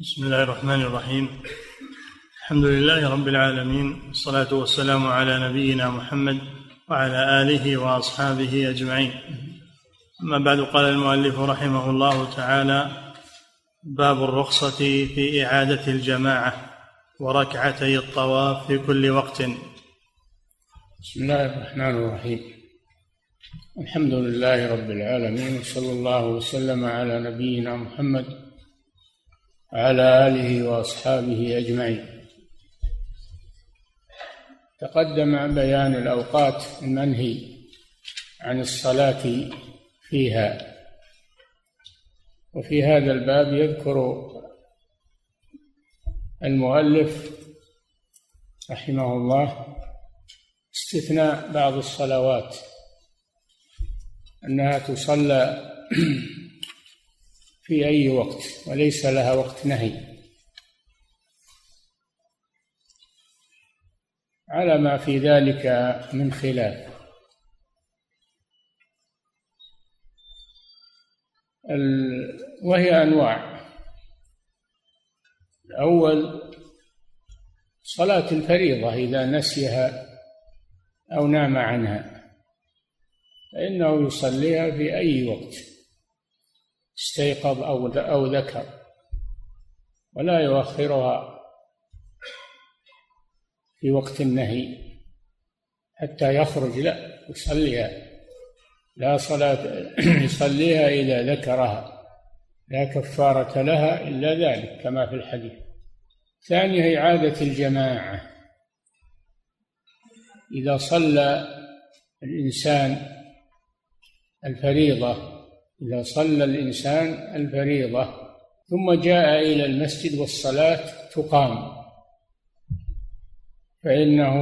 بسم الله الرحمن الرحيم الحمد لله رب العالمين والصلاة والسلام على نبينا محمد وعلى آله وأصحابه أجمعين أما بعد قال المؤلف رحمه الله تعالى باب الرخصة في إعادة الجماعة وركعتي الطواف في كل وقت بسم الله الرحمن الرحيم الحمد لله رب العالمين وصلى الله وسلم على نبينا محمد وعلى آله وأصحابه أجمعين. تقدم بيان الأوقات المنهي عن الصلاة فيها. وفي هذا الباب يذكر المؤلف رحمه الله استثناء بعض الصلوات. أنها تصلى في أي وقت وليس لها وقت نهي. على ما في ذلك من خلاف. وهي أنواع. الأول صلاة الفريضة إذا نسيها أو نام عنها فإنه يصليها في أي وقت. استيقظ أو أو ذكر ولا يؤخرها في وقت النهي حتى يخرج لا يصليها. لا صلاة يصليها إذا ذكرها. لا كفارة لها إلا ذلك كما في الحديث. ثانية إعادة الجماعة. إذا صلى الإنسان الفريضة إذا صلى الإنسان الفريضة ثم جاء إلى المسجد والصلاة تقام. فإنه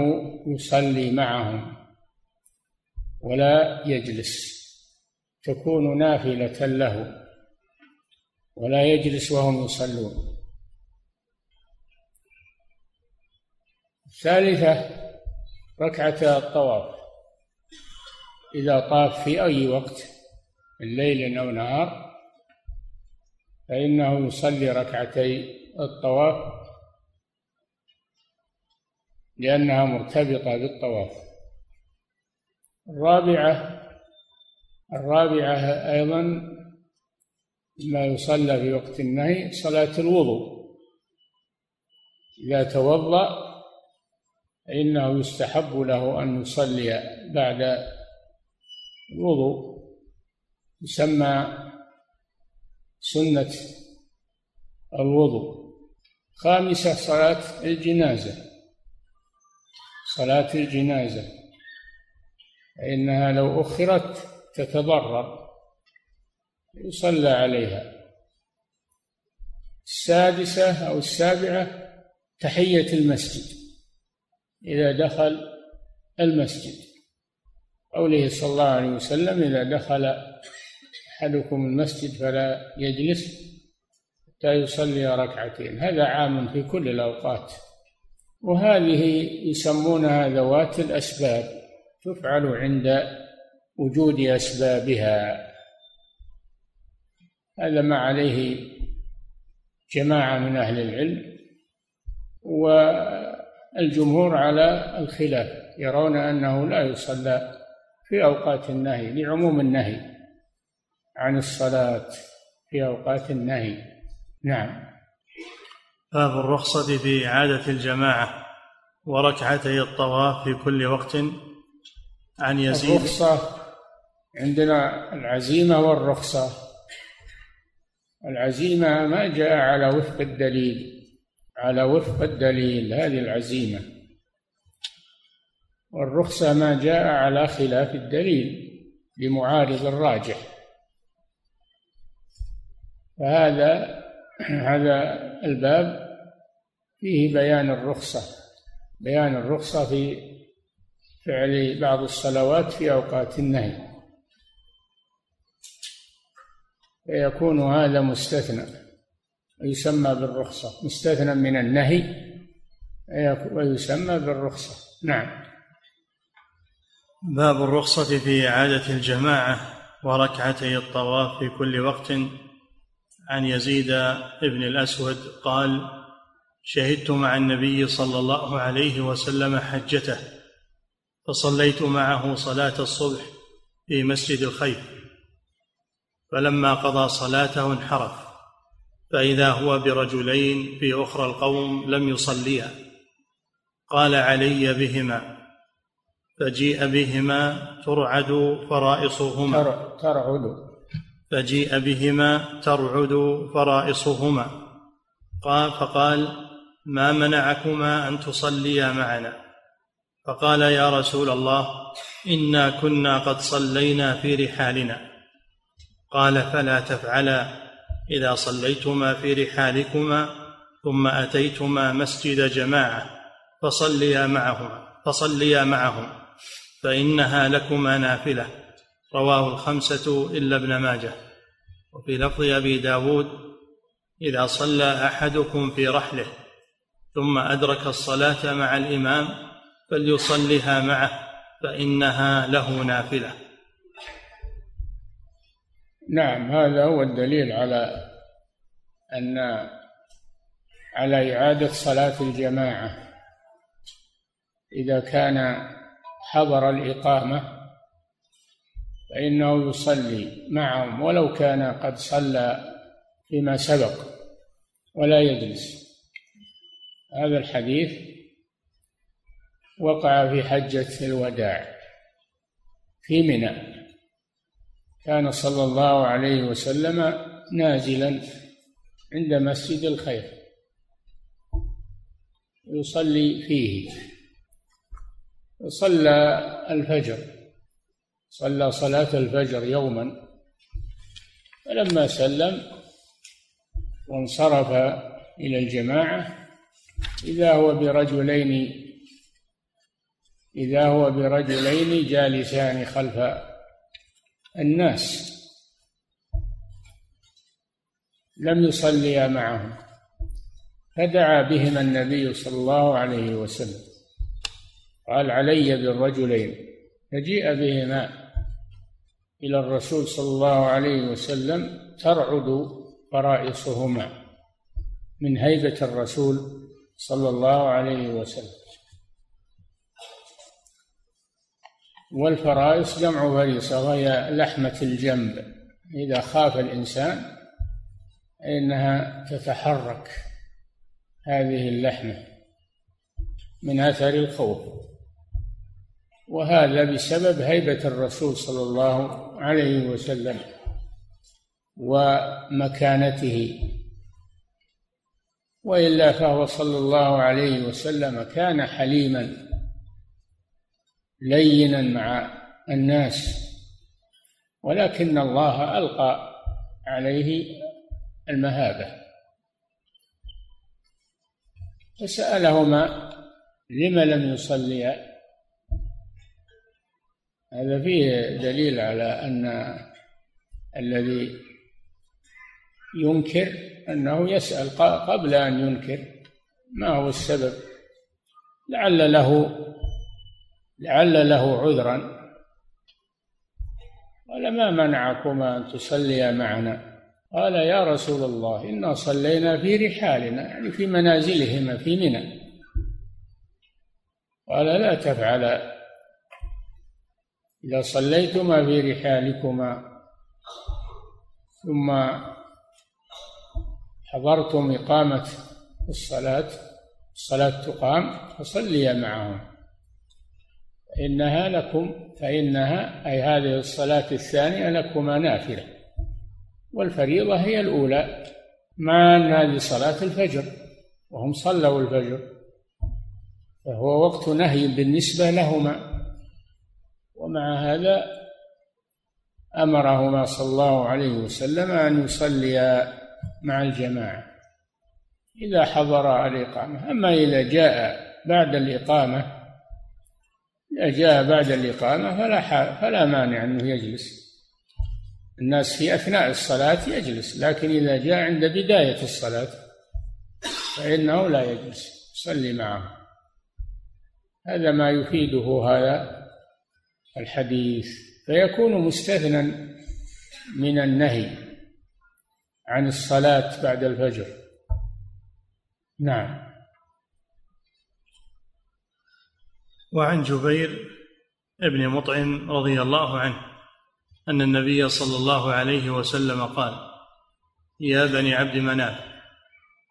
يصلي معهم ولا يجلس تكون نافلة له ولا يجلس وهم يصلون. الثالثة ركعة الطواف إذا طاف في أي وقت الليل أو نهار فإنه يصلي ركعتي الطواف لأنها مرتبطة بالطواف. الرابعة الرابعة أيضا ما يصلى في وقت النهي صلاة الوضوء. إذا توضأ فإنه يستحب له أن يصلي بعد الوضوء. يسمى سنة الوضوء. خامسة صلاة الجنازة. صلاة الجنازة. فإنها لو أخرت تتضرر. يصلى عليها. السادسة أو السابعة تحية المسجد. إذا دخل المسجد. قوله صلى الله عليه وسلم إذا دخل أحدكم المسجد فلا يجلس حتى يصلي ركعتين. هذا عام في كل الأوقات. وهذه يسمونها ذوات الأسباب. تفعل عند وجود أسبابها. هذا ما عليه جماعة من أهل العلم. والجمهور على الخلاف يرون أنه لا يصلى في أوقات النهي لعموم النهي. عن الصلاة في أوقات النهي. نعم. باب الرخصة في إعادة الجماعة وركعتي الطواف في كل وقت عن يزيد. الرخصة عندنا العزيمة والرخصة. العزيمة ما جاء على وفق الدليل على وفق الدليل هذه العزيمة. والرخصة ما جاء على خلاف الدليل لمعارض الراجح. فهذا هذا الباب فيه بيان الرخصة بيان الرخصة في فعل بعض الصلوات في أوقات النهي. فيكون هذا مستثنى ويسمى بالرخصة. مستثنى من النهي ويسمى بالرخصة. نعم. باب الرخصة في إعادة الجماعة وركعتي الطواف في كل وقت. عن يزيد بن الأسود قال شهدت مع النبي صلى الله عليه وسلم حجته فصليت معه صلاة الصبح في مسجد الخير. فلما قضى صلاته انحرف فإذا هو برجلين في أخرى القوم لم يصليا. قال علي بهما فجيء بهما ترعد فرائصهما. ترعد. فجيء بهما ترعد فرائصهما. قال فقال ما منعكما أن تصليا معنا؟ فقال يا رسول الله إنا كنا قد صلينا في رحالنا. قال فلا تفعلا إذا صليتما في رحالكما ثم أتيتما مسجد جماعة فصليا معهما فصليا معهم فإنها لكما نافلة. رواه الخمسة إلا ابن ماجه. وفي لفظ أبي داود إذا صلى أحدكم في رحله ثم أدرك الصلاة مع الإمام فليصلها معه فإنها له نافلة. نعم هذا هو الدليل على أن على إعادة صلاة الجماعة. إذا كان حضر الإقامة فإنه يصلي معهم ولو كان قد صلى فيما سبق ولا يجلس. هذا الحديث وقع في حجة الوداع في منى. كان صلى الله عليه وسلم نازلا عند مسجد الخير يصلي فيه. وصلى الفجر. صلى صلاة الفجر يوما فلما سلم وانصرف إلى الجماعة إذا هو برجلين إذا هو برجلين جالسان خلف الناس. لم يصليا معهم فدعا بهما النبي صلى الله عليه وسلم قال علي بالرجلين. فجيء بهما إلى الرسول صلى الله عليه وسلم ترعد فرائصهما من هيبة الرسول صلى الله عليه وسلم. والفرائص جمع فريصة وهي لحمة الجنب. إذا خاف الإنسان إنها تتحرك هذه اللحمة من أثر الخوف. وهذا بسبب هيبة الرسول صلى الله عليه وسلم ومكانته. وإلا فهو صلى الله عليه وسلم كان حليما لينا مع الناس ولكن الله ألقى عليه المهابة. فسألهما لم لم يصليا هذا فيه دليل على أن الذي ينكر أنه يسأل قبل أن ينكر ما هو السبب. لعل له لعل له عذرا. قال ما منعكما أن تصليا معنا؟ قال يا رسول الله إنا صلينا في رحالنا يعني في منازلهما في منى. قال لا تفعل إذا صليتما في رحالكما ثم حضرتم إقامة الصلاة الصلاة تقام فصليا معهم. فإنها لكم فإنها أي هذه الصلاة الثانية لكما نافلة. والفريضة هي الأولى مع أن هذه صلاة الفجر وهم صلوا الفجر. فهو وقت نهي بالنسبة لهما. ومع هذا أمرهما صلى الله عليه وسلم أن يصليا مع الجماعة إذا حضر الإقامة. أما إذا جاء بعد الإقامة إذا جاء بعد الإقامة فلا فلا مانع أنه يجلس. الناس في أثناء الصلاة يجلس لكن إذا جاء عند بداية الصلاة فإنه لا يجلس يصلي معه هذا ما يفيده هذا الحديث فيكون مستثنى من النهي عن الصلاة بعد الفجر. نعم. وعن جبير ابن مطعم رضي الله عنه أن النبي صلى الله عليه وسلم قال يا بني عبد مناف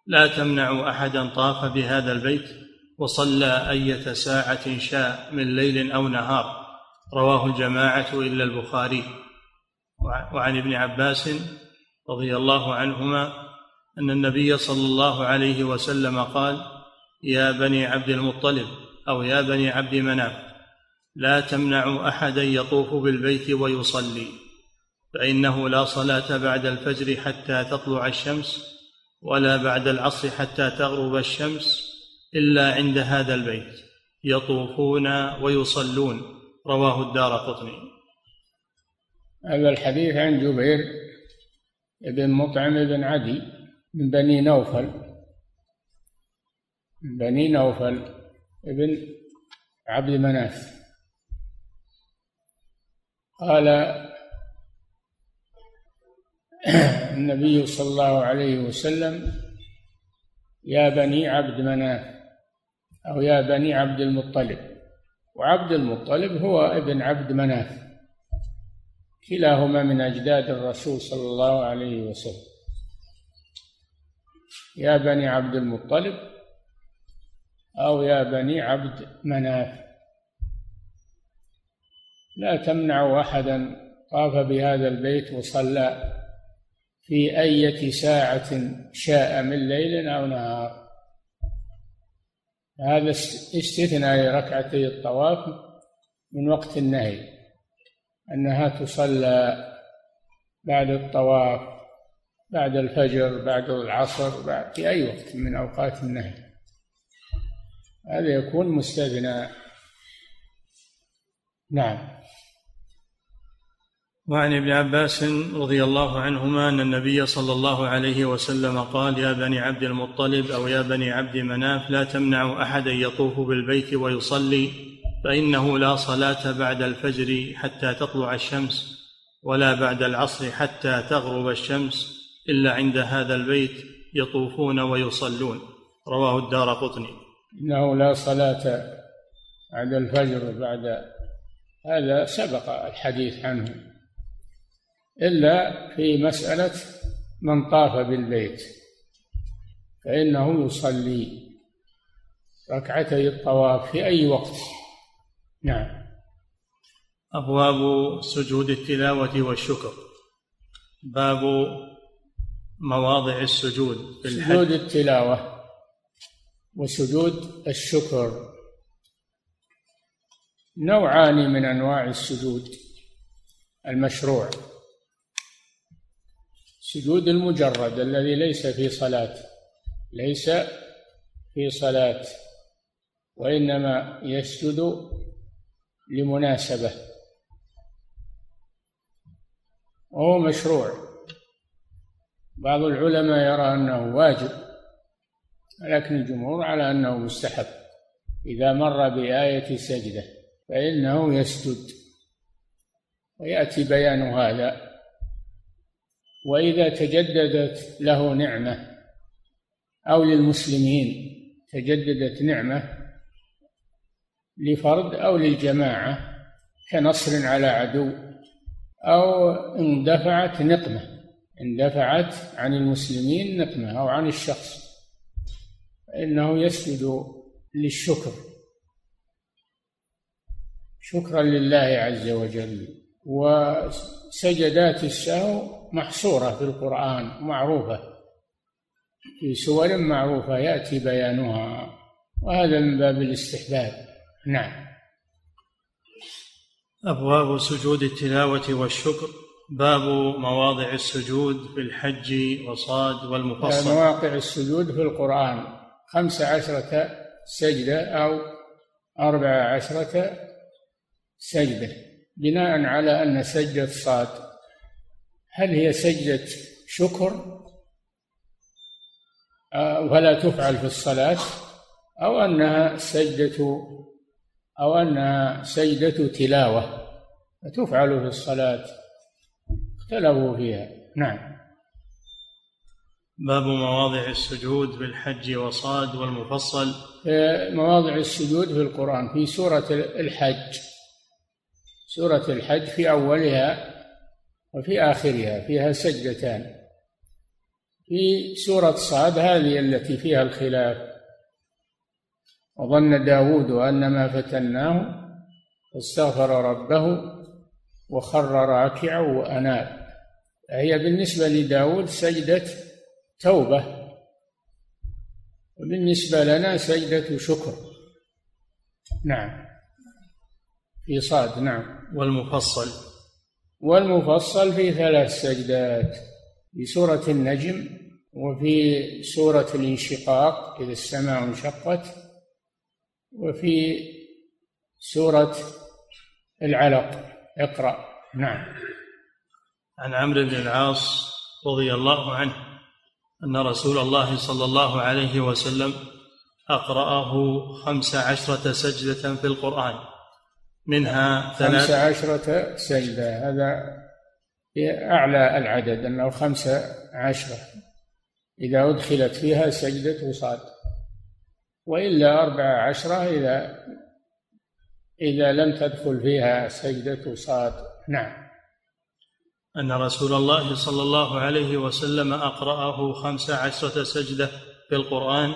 لا تمنعوا أحدا طاف بهذا البيت وصلى أية ساعة شاء من ليل أو نهار رواه الجماعة إلا البخاري. وعن ابن عباس رضي الله عنهما أن النبي صلى الله عليه وسلم قال يا بني عبد المطلب أو يا بني عبد مناف لا تمنعوا أحدا يطوف بالبيت ويصلي فإنه لا صلاة بعد الفجر حتى تطلع الشمس ولا بعد العصر حتى تغرب الشمس إلا عند هذا البيت يطوفون ويصلون. رواه الدار قطني. هذا الحديث عن جبير بن مطعم بن عدي من بني نوفل. من بني نوفل ابن عبد مناف. قال النبي صلى الله عليه وسلم يا بني عبد مناف أو يا بني عبد المطلب وعبد المطلب هو ابن عبد مناف كلاهما من أجداد الرسول صلى الله عليه وسلم. يا بني عبد المطلب أو يا بني عبد مناف. لا تمنعوا أحدا طاف بهذا البيت وصلى في أية ساعة شاء من ليل أو نهار. هذا استثناء لركعتي الطواف من وقت النهي. أنها تصلى بعد الطواف بعد الفجر بعد العصر بعد في أي وقت من أوقات النهي. هذا يكون مستثنى. نعم. وعن ابن عباس رضي الله عنهما أن النبي صلى الله عليه وسلم قال يا بني عبد المطلب أو يا بني عبد مناف لا تمنعوا أحدا يطوف بالبيت ويصلي فإنه لا صلاة بعد الفجر حتى تطلع الشمس ولا بعد العصر حتى تغرب الشمس إلا عند هذا البيت يطوفون ويصلون. رواه الدار قطني. إنه لا صلاة بعد الفجر بعد هذا سبق الحديث عنه. إلا في مسألة من طاف بالبيت فإنه يصلي ركعتي الطواف في أي وقت. نعم. أبواب سجود التلاوة والشكر. باب مواضع السجود في الحج. سجود التلاوة وسجود الشكر. نوعان من أنواع السجود. المشروع. سجود المجرد الذي ليس في صلاة ليس في صلاة وإنما يسجد لمناسبة. وهو مشروع. بعض العلماء يرى أنه واجب لكن الجمهور على أنه مستحب. إذا مر بآية سجدة فإنه يسجد. ويأتي بيان هذا وإذا تجددت له نعمة أو للمسلمين تجددت نعمة لفرد أو للجماعة كنصر على عدو أو اندفعت نقمة اندفعت عن المسلمين نقمة أو عن الشخص فإنه يسجد للشكر. شكرا لله عز وجل. وسجدات السهو محصورة في القرآن معروفة. في سور معروفة يأتي بيانها وهذا من باب الاستحباب. نعم. أبواب سجود التلاوة والشكر. باب مواضع السجود في الحج وصاد والمفصل. مواقع السجود في القرآن. خمس عشرة سجدة أو أربع عشرة سجدة. بناء على أن سجدة صاد. هل هي سجدة شكر؟ ولا تفعل في الصلاة أو أنها سجدة أو أنها سجدة تلاوة فتفعل في الصلاة. اختلفوا فيها. نعم. باب مواضع السجود بالحج وصاد والمفصل. مواضع السجود في القرآن في سورة الحج. سورة الحج في أولها وفي آخرها فيها سجدتان. في سورة صاد هذه التي فيها الخلاف. وظن داود أن ما فتناه فاستغفر ربه وخر راكعا وأناب. هي بالنسبة لداود سجدة توبة. وبالنسبة لنا سجدة شكر. نعم. في صاد نعم. والمفصل. والمفصل في ثلاث سجدات في سورة النجم وفي سورة الانشقاق إذا السماء انشقت وفي سورة العلق. اقرأ. نعم. عن عمرو بن العاص رضي الله عنه أن رسول الله صلى الله عليه وسلم أقرأه خمس عشرة سجدة في القرآن. منها ثلاث خمس عشرة سجدة. هذا أعلى العدد أنه خمس عشرة. إذا أدخلت فيها سجدة صاد وإلا أربع عشرة إذا إذا لم تدخل فيها سجدة صاد نعم. أن رسول الله صلى الله عليه وسلم أقرأه خمس عشرة سجدة في القرآن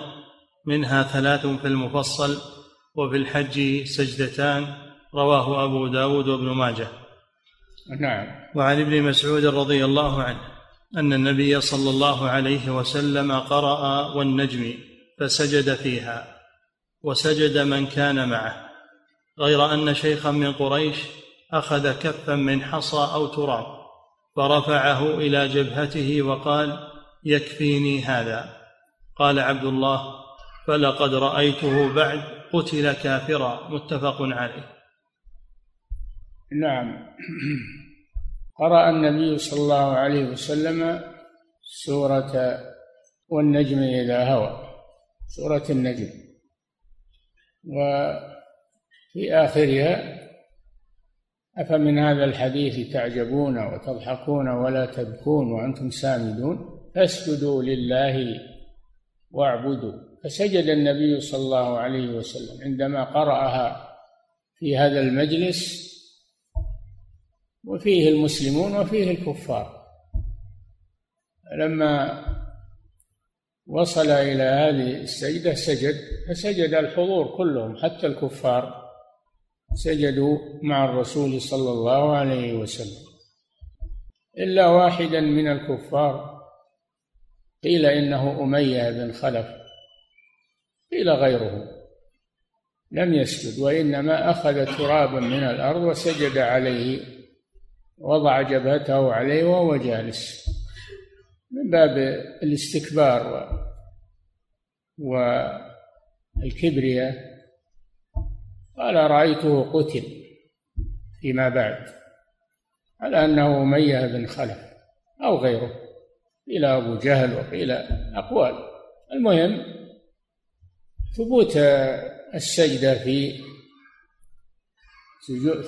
منها ثلاث في المفصل وفي الحج سجدتان رواه أبو داود وابن ماجه. نعم. وعن ابن مسعود رضي الله عنه أن النبي صلى الله عليه وسلم قرأ والنجم فسجد فيها وسجد من كان معه غير أن شيخا من قريش أخذ كفا من حصى أو تراب فرفعه إلى جبهته وقال يكفيني هذا. قال عبد الله فلقد رأيته بعد قتل كافرا. متفق عليه. نعم. قرأ النبي صلى الله عليه وسلم سورة والنجم إذا هوى. سورة النجم. وفي آخرها أفمن هذا الحديث تعجبون وتضحكون ولا تبكون وأنتم سامدون؟ فاسجدوا لله واعبدوا. فسجد النبي صلى الله عليه وسلم عندما قرأها في هذا المجلس وفيه المسلمون وفيه الكفار. لما وصل إلى هذه السجدة سجد فسجد الحضور كلهم حتى الكفار سجدوا مع الرسول صلى الله عليه وسلم. إلا واحدا من الكفار. قيل إنه أمية بن خلف. قيل غيره. لم يسجد وإنما أخذ ترابا من الأرض وسجد عليه وضع جبهته عليه وهو جالس. من باب الاستكبار والكبرياء قال رأيته قتل فيما بعد على أنه أمية بن خلف أو غيره. قيل أبو جهل وقيل أقوال. المهم ثبوت السجدة في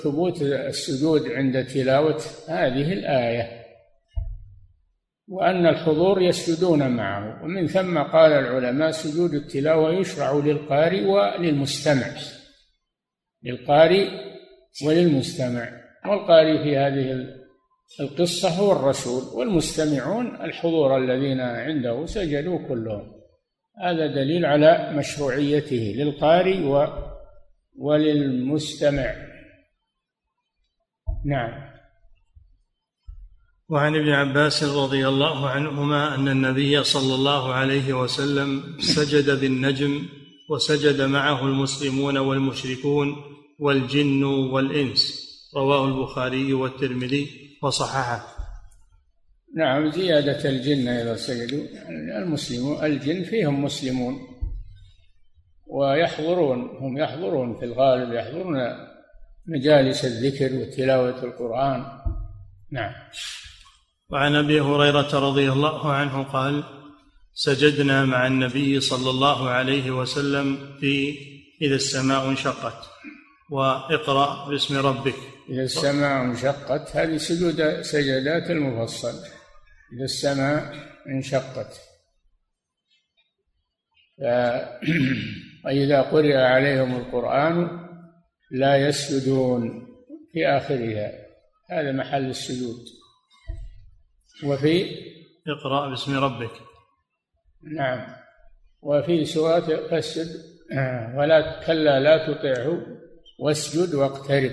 ثبوت السجود عند تلاوة هذه الآية. وأن الحضور يسجدون معه. ومن ثم قال العلماء سجود التلاوة يشرع للقارئ وللمستمع. للقارئ وللمستمع. والقارئ في هذه القصة هو الرسول. والمستمعون الحضور الذين عنده سجدوا كلهم. هذا دليل على مشروعيته للقارئ وللمستمع. نعم. وعن ابن عباس رضي الله عنهما أن النبي صلى الله عليه وسلم سجد بالنجم وسجد معه المسلمون والمشركون والجن والإنس. رواه البخاري والترمذي وصححه. نعم زيادة الجن إذا سجدوا. المسلمون الجن فيهم مسلمون. ويحضرون هم يحضرون في الغالب يحضرون مجالس الذكر وتلاوة القرآن. نعم. وعن أبي هريرة رضي الله عنه قال سجدنا مع النبي صلى الله عليه وسلم في إذا السماء انشقت وإقرأ باسم ربك. إذا السماء انشقت هذه سجود سجدات المفصل. إذا السماء انشقت. وإذا قرئ عليهم القرآن لا يسجدون في آخرها. هذا محل السجود. وفي اقرأ باسم ربك. نعم. وفي سورة فاسجد ولا كلا لا تطعه واسجد واقترب.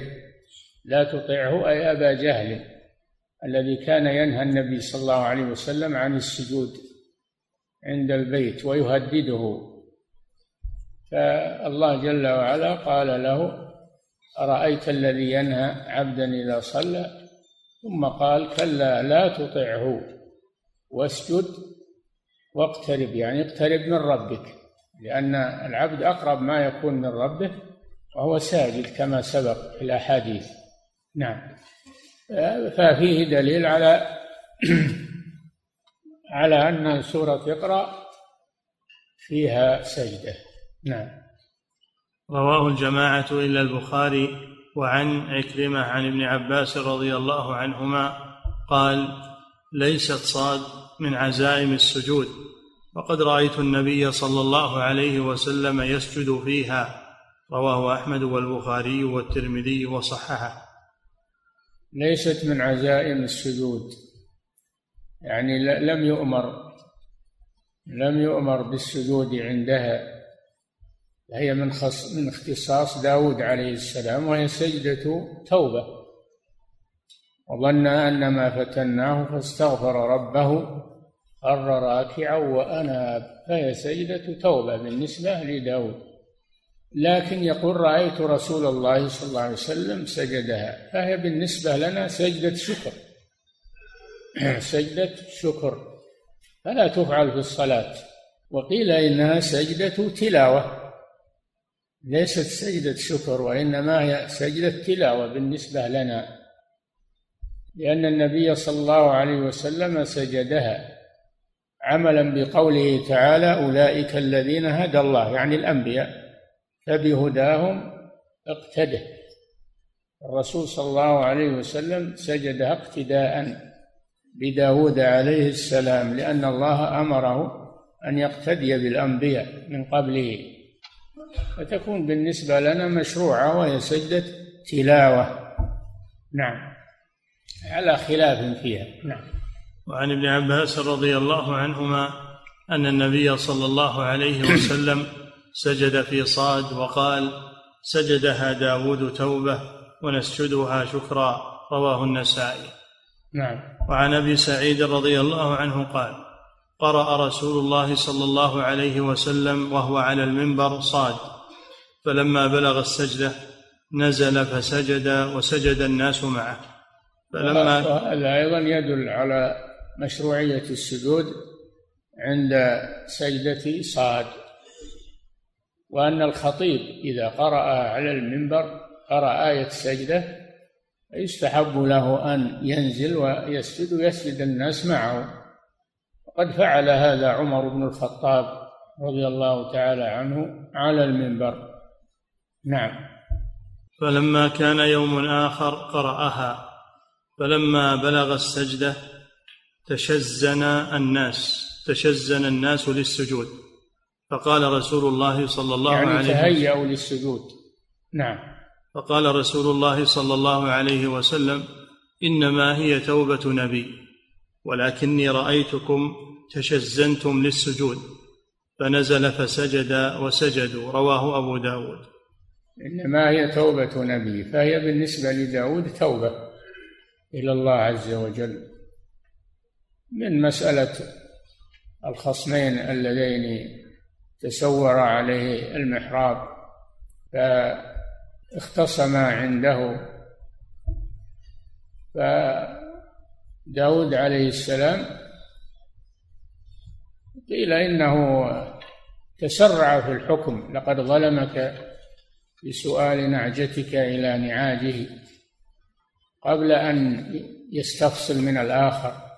لا تطعه أي أبا جهل الذي كان ينهى النبي صلى الله عليه وسلم عن السجود عند البيت ويهدده. فالله جل وعلا قال له أرأيت الذي ينهى عبدا إذا صلى؟ ثم قال كلا لا تطعه واسجد واقترب يعني اقترب من ربك لأن العبد أقرب ما يكون من ربه وهو ساجد كما سبق في الأحاديث. نعم. ففيه دليل على على أن سورة اقرأ فيها سجدة. نعم. رواه الجماعة إلا البخاري وعن عكرمة عن ابن عباس رضي الله عنهما قال ليست صاد من عزائم السجود وقد رأيت النبي صلى الله عليه وسلم يسجد فيها. رواه أحمد والبخاري والترمذي وصححه. ليست من عزائم السجود يعني لم يؤمر لم يؤمر بالسجود عندها هي من خص من اختصاص داود عليه السلام وهي سجدة توبة. وظن أن ما فتناه فاستغفر ربه خر راكعا وأناب فهي سجدة توبة بالنسبة لداود. لكن يقول رأيت رسول الله صلى الله عليه وسلم سجدها فهي بالنسبة لنا سجدة شكر. سجدة شكر. فلا تفعل في الصلاة. وقيل إنها سجدة تلاوة. ليست سجدة شكر وإنما هي سجدة تلاوة بالنسبة لنا لأن النبي صلى الله عليه وسلم سجدها عملا بقوله تعالى أولئك الذين هدى الله يعني الأنبياء فبهداهم اقتده. الرسول صلى الله عليه وسلم سجدها اقتداء بداود عليه السلام لأن الله أمره أن يقتدي بالأنبياء من قبله. فتكون بالنسبة لنا مشروعة وهي سجدة تلاوة. نعم. على خلاف فيها. نعم. وعن ابن عباس رضي الله عنهما أن النبي صلى الله عليه وسلم سجد في صاد وقال سجدها داود توبة ونسجدها شكرا رواه النسائي. نعم. وعن أبي سعيد رضي الله عنه قال قرأ رسول الله صلى الله عليه وسلم وهو على المنبر صاد. فلما بلغ السجدة نزل فسجد وسجد الناس معه. فلما هذا أيضا يدل على مشروعية السجود عند سجدة صاد. وأن الخطيب إذا قرأ على المنبر قرأ آية سجدة يستحب له أن ينزل ويسجد ويسجد الناس معه. وقد فعل هذا عمر بن الخطاب رضي الله تعالى عنه على المنبر. نعم. فلما كان يوم آخر قرأها فلما بلغ السجدة تشزن الناس تشزن الناس للسجود. فقال رسول الله صلى الله يعني عليه وسلم تهيأوا للسجود. نعم. فقال رسول الله صلى الله عليه وسلم إنما هي توبة نبي. ولكني رأيتكم تشزنتم للسجود. فنزل فسجد وسجدوا. رواه أبو داود. إنما هي توبة نبي فهي بالنسبة لداود توبة إلى الله عز وجل. من مسألة الخصمين اللذين تسور عليه المحراب فاختصما عنده فداود عليه السلام قيل إنه تسرع في الحكم لقد ظلمك بسؤال نعجتك إلى نعاجه قبل أن يستفصل من الآخر.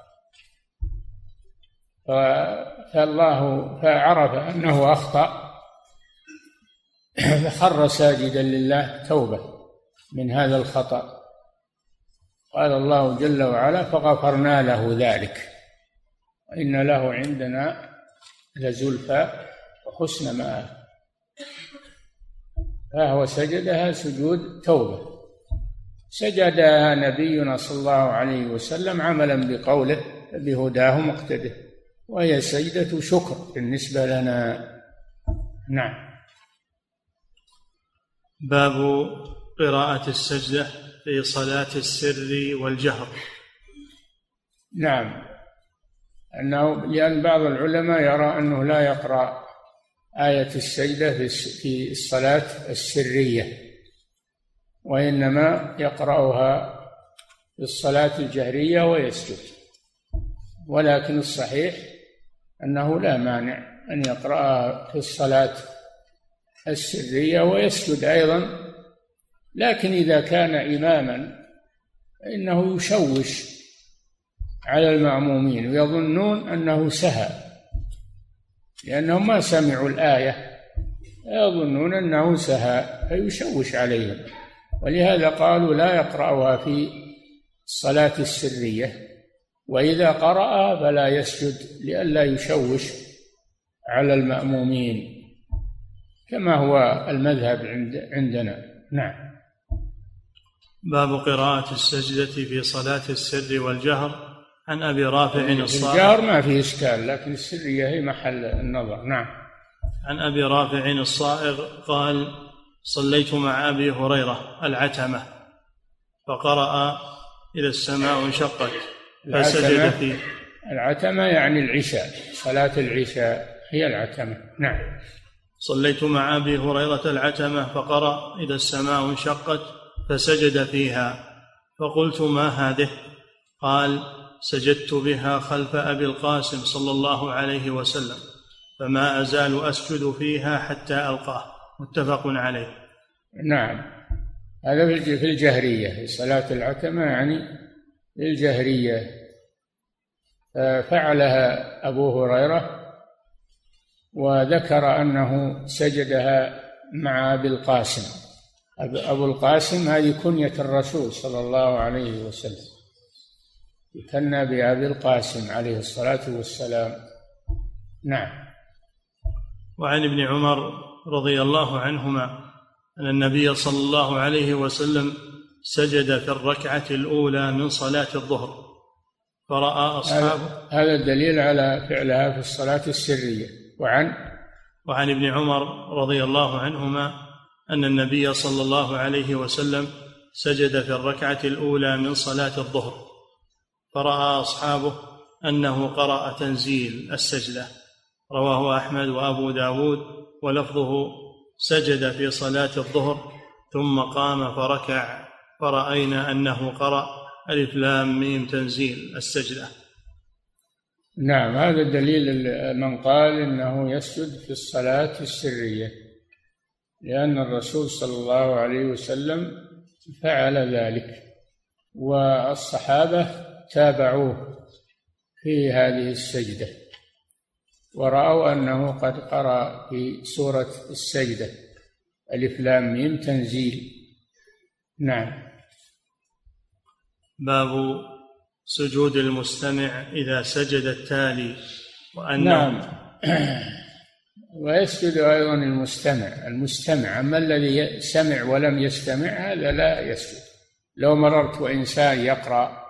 فالله فعرف أنه أخطأ فخر ساجدا لله توبة من هذا الخطأ. قال الله جل وعلا فغفرنا له ذلك. وإن له عندنا لزلفى حسن مآب. فهو سجدها سجود توبة. سجدها نبينا صلى الله عليه وسلم عملا بقوله بهداه مقتده وهي سجدة شكر بالنسبة لنا. نعم. باب قراءة السجدة. في صلاة السر والجهر. نعم. أنه لأن بعض العلماء يرى أنه لا يقرأ آية السجدة في الصلاة السرية وإنما يقرأها في الصلاة الجهرية ويسجد. ولكن الصحيح أنه لا مانع أن يقرأها في الصلاة السرية ويسجد أيضا لكن إذا كان إماما فإنه يشوش على المأمومين ويظنون أنه سهى لأنهم ما سمعوا الآية يظنون أنه سهى فيشوش عليهم. ولهذا قالوا لا يقرأها في الصلاة السرية وإذا قرأ فلا يسجد لئلا يشوش على المأمومين كما هو المذهب عند عندنا. نعم. باب قراءة السجدة في صلاة السر والجهر. عن أبي رافع الصائغ الجهر ما في إشكال لكن السرية هي محل النظر. نعم. عن أبي رافع الصائغ قال صليت مع أبي هريرة العتمة فقرأ إذا السماء انشقت فسجد فيه. العتمة يعني العشاء صلاة العشاء هي العتمة. نعم. صليت مع أبي هريرة العتمة فقرأ اذا السماء انشقت فسجد فيها. فقلت ما هذه؟ قال سجدت بها خلف أبي القاسم صلى الله عليه وسلم فما أزال أسجد فيها حتى ألقاه. متفق عليه. نعم. هذا في الجهرية في صلاة العتمة يعني الجهرية. فعلها أبو هريرة وذكر أنه سجدها مع أبي القاسم. أبو القاسم هذه كنية الرسول صلى الله عليه وسلم. يكنى بأبي القاسم عليه الصلاة والسلام. نعم. وعن ابن عمر رضي الله عنهما أن النبي صلى الله عليه وسلم سجد في الركعة الأولى من صلاة الظهر. فرأى أصحابه هذا الدليل على فعلها في الصلاة السرية. وعن؟ وعن ابن عمر رضي الله عنهما أن النبي صلى الله عليه وسلم سجد في الركعة الأولى من صلاة الظهر فرأى أصحابه أنه قرأ تنزيل السجدة. رواه أحمد وأبو داود ولفظه سجد في صلاة الظهر ثم قام فركع. فرأينا أنه قرأ ألف لام ميم تنزيل السجدة. نعم هذا دليل من قال إنه يسجد في الصلاة السرية. لأن الرسول صلى الله عليه وسلم فعل ذلك والصحابة تابعوه في هذه السجدة ورأوا أنه قد قرأ في سورة السجدة. ألف لام ميم تنزيل. نعم. باب سجود المستمع إذا سجد التالي وأنه نعم. ويسجد أيضا المستمع. المستمع أما الذي سمع ولم يستمع هذا لا يسجد. لو مررت وإنسان يقرأ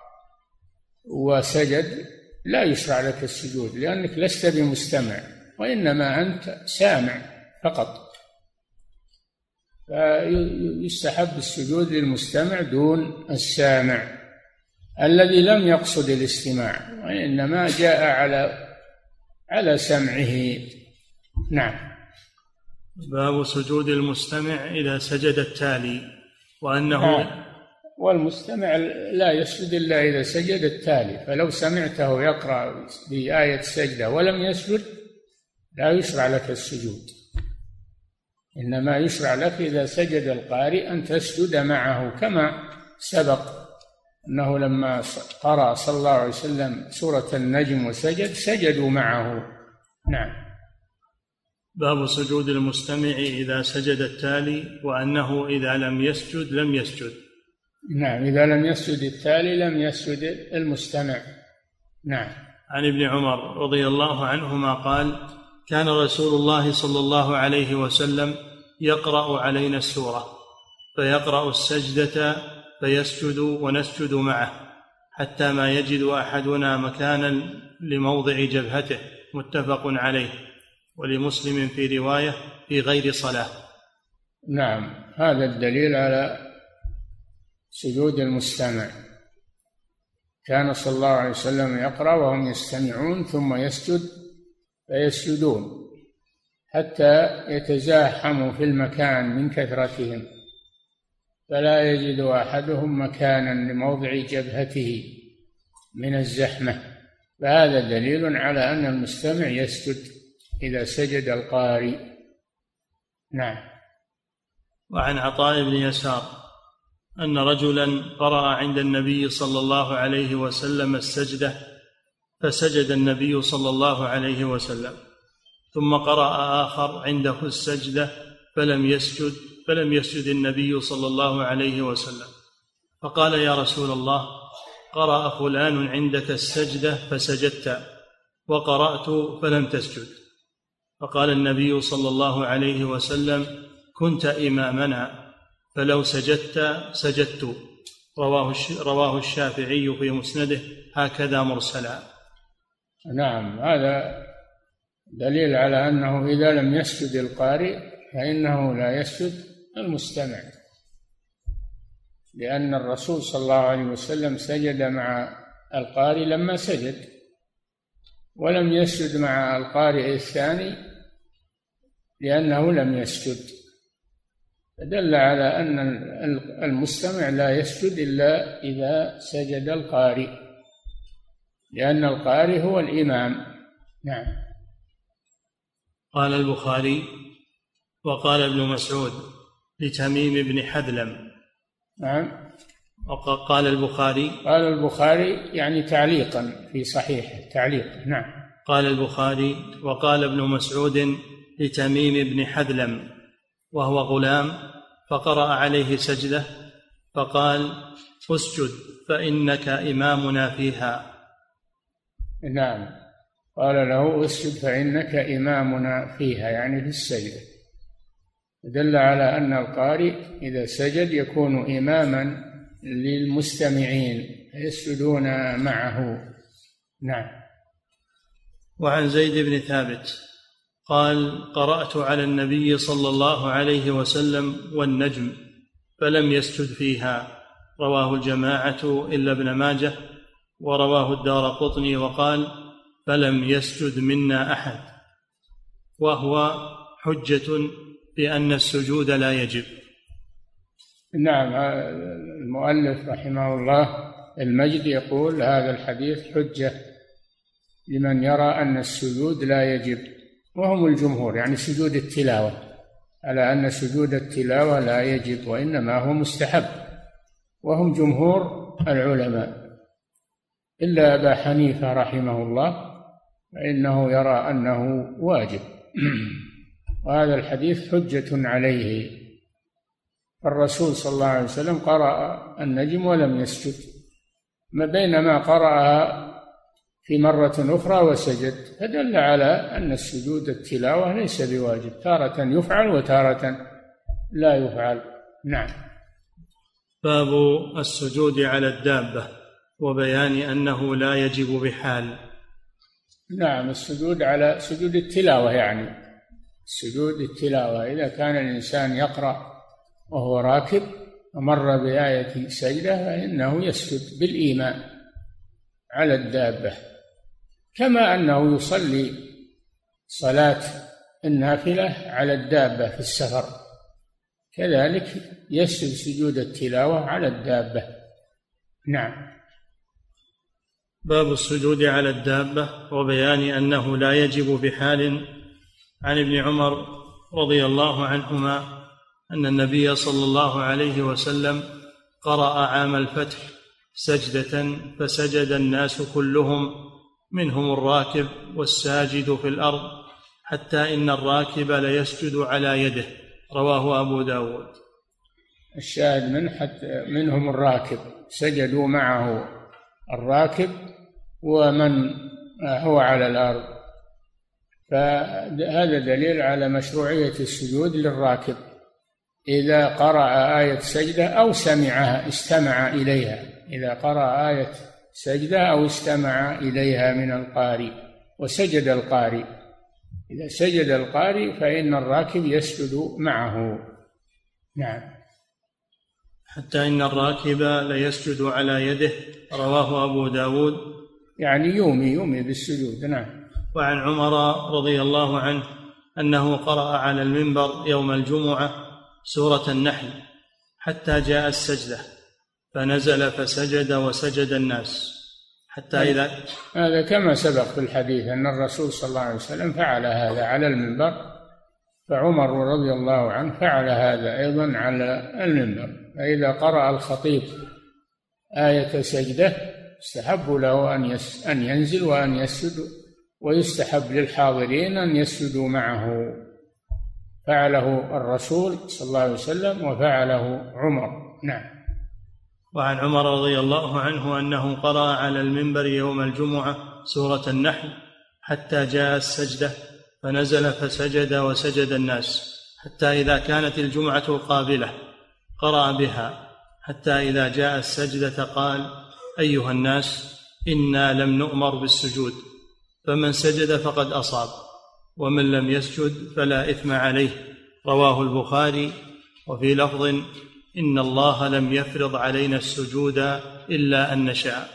وسجد لا يشرع لك السجود لأنك لست بمستمع وإنما أنت سامع فقط. فيستحب السجود للمستمع دون السامع. الذي لم يقصد الاستماع وإنما جاء على على سمعه. نعم. باب سجود المستمع إذا سجد التالي وأنه نعم. والمستمع لا يسجد إلا إذا سجد التالي فلو سمعته يقرأ بآية سجدة ولم يسجد لا يشرع لك السجود. إنما يشرع لك إذا سجد القارئ أن تسجد معه كما سبق أنه لما قرأ صلى الله عليه وسلم سورة النجم وسجد سجدوا معه. نعم. باب سجود المستمع إذا سجد التالي وأنه إذا لم يسجد لم يسجد. نعم إذا لم يسجد التالي لم يسجد المستمع. نعم. عن ابن عمر رضي الله عنهما قال كان رسول الله صلى الله عليه وسلم يقرأ علينا السورة فيقرأ السجدة فيسجد ونسجد معه حتى ما يجد أحدنا مكانا لموضع جبهته متفق عليه. ولمسلم في رواية في غير صلاة. نعم هذا الدليل على سجود المستمع. كان صلى الله عليه وسلم يقرأ وهم يستمعون ثم يسجد فيسجدون حتى يتزاحموا في المكان من كثرتهم. فلا يجد أحدهم مكانا لموضع جبهته من الزحمة. فهذا دليل على أن المستمع يسجد. إذا سجد القارئ. نعم. وعن عطاء بن يسار أن رجلا قرأ عند النبي صلى الله عليه وسلم السجدة فسجد النبي صلى الله عليه وسلم ثم قرأ آخر عنده السجدة فلم يسجد فلم يسجد النبي صلى الله عليه وسلم. فقال يا رسول الله قرأ فلان عندك السجدة فسجدت وقرأت فلم تسجد. فقال النبي صلى الله عليه وسلم كنت إمامنا فلو سجدت سجدت. رواه رواه الشافعي في مسنده هكذا مرسلا. نعم هذا دليل على أنه إذا لم يسجد القارئ فإنه لا يسجد المستمع. لأن الرسول صلى الله عليه وسلم سجد مع القارئ لما سجد. ولم يسجد مع القارئ الثاني لأنه لم يسجد. فدل على أن المستمع لا يسجد إلا إذا سجد القارئ لأن القارئ هو الإمام. نعم. قال البخاري وقال ابن مسعود لتميم بن حذلم نعم. وقال البخاري. قال البخاري يعني تعليقا في صحيحه تعليق نعم. قال البخاري وقال ابن مسعود لتميم بن حذلم وهو غلام فقرأ عليه سجدة فقال أسجد فإنك إمامنا فيها. نعم. قال له أسجد فإنك إمامنا فيها. يعني في السجدة. دل على أن القارئ إذا سجد يكون إماما للمستمعين يسجدون معه. نعم. وعن زيد بن ثابت قال قرأت على النبي صلى الله عليه وسلم والنجم فلم يسجد فيها. رواه الجماعة إلا ابن ماجه ورواه الدار قطني وقال فلم يسجد منا أحد. وهو حجة بأن السجود لا يجب. نعم المؤلف رحمه الله المجد يقول هذا الحديث حجة لمن يرى أن السجود لا يجب. وهم الجمهور يعني سجود التلاوة على أن سجود التلاوة لا يجب وإنما هو مستحب. وهم جمهور العلماء. إلا أبا حنيفة رحمه الله فإنه يرى أنه واجب. وهذا الحديث حجة عليه. الرسول صلى الله عليه وسلم قرأ النجم ولم يسجد. ما بينما قرأها في مرة أخرى وسجد فدل على أن السجود التلاوة ليس بواجب تارة يفعل وتارة لا يفعل. نعم. باب السجود على الدابة وبيان أنه لا يجب بحال. نعم السجود على سجود التلاوة يعني سجود التلاوة. إذا كان الإنسان يقرأ وهو راكب ومر بآية سجدة فإنه يسجد بالإيمان على الدابة. كما أنه يصلي صلاة النافلة على الدابة في السفر. كذلك يسجد سجود التلاوة على الدابة. نعم. باب السجود على الدابة وبيان أنه لا يجب بحال عن ابن عمر رضي الله عنهما أن النبي صلى الله عليه وسلم قرأ عام الفتح سجدة فسجد الناس كلهم منهم الراكب والساجد في الأرض حتى إن الراكب ليسجد على يده. رواه أبو داود. الشاهد من حتى منهم الراكب سجدوا معه الراكب ومن هو على الأرض. فهذا دليل على مشروعية السجود للراكب. إذا قرأ آية سجدة أو سمعها استمع إليها. إذا قرأ آية سجدة أو استمع إليها من القارئ وسجد القارئ. إذا سجد القارئ فإن الراكب يسجد معه. نعم. حتى إن الراكب ليسجد على يده. رواه أبو داود. يعني يومي يومي بالسجود. نعم. وعن عمر رضي الله عنه أنه قرأ على المنبر يوم الجمعة سورة النحل حتى جاء السجدة فنزل فسجد وسجد الناس. حتى إذا هذا كما سبق في الحديث أن الرسول صلى الله عليه وسلم فعل هذا على المنبر فعمر رضي الله عنه فعل هذا أيضا على المنبر. فإذا قرأ الخطيب آية سجدة استحب له أن أن ينزل وأن يسجد ويستحب للحاضرين أن يسجدوا معه. فعله الرسول صلى الله عليه وسلم وفعله عمر. نعم. وعن عمر رضي الله عنه أنه قرأ على المنبر يوم الجمعة سورة النحل حتى جاء السجدة فنزل فسجد وسجد الناس حتى إذا كانت الجمعة القابله قرأ بها حتى إذا جاء السجدة قال أيها الناس إنا لم نؤمر بالسجود فمن سجد فقد أصاب. ومن لم يسجد فلا إثم عليه. رواه البخاري. وفي لفظ إن الله لم يفرض علينا السجود إلا أن نشاء.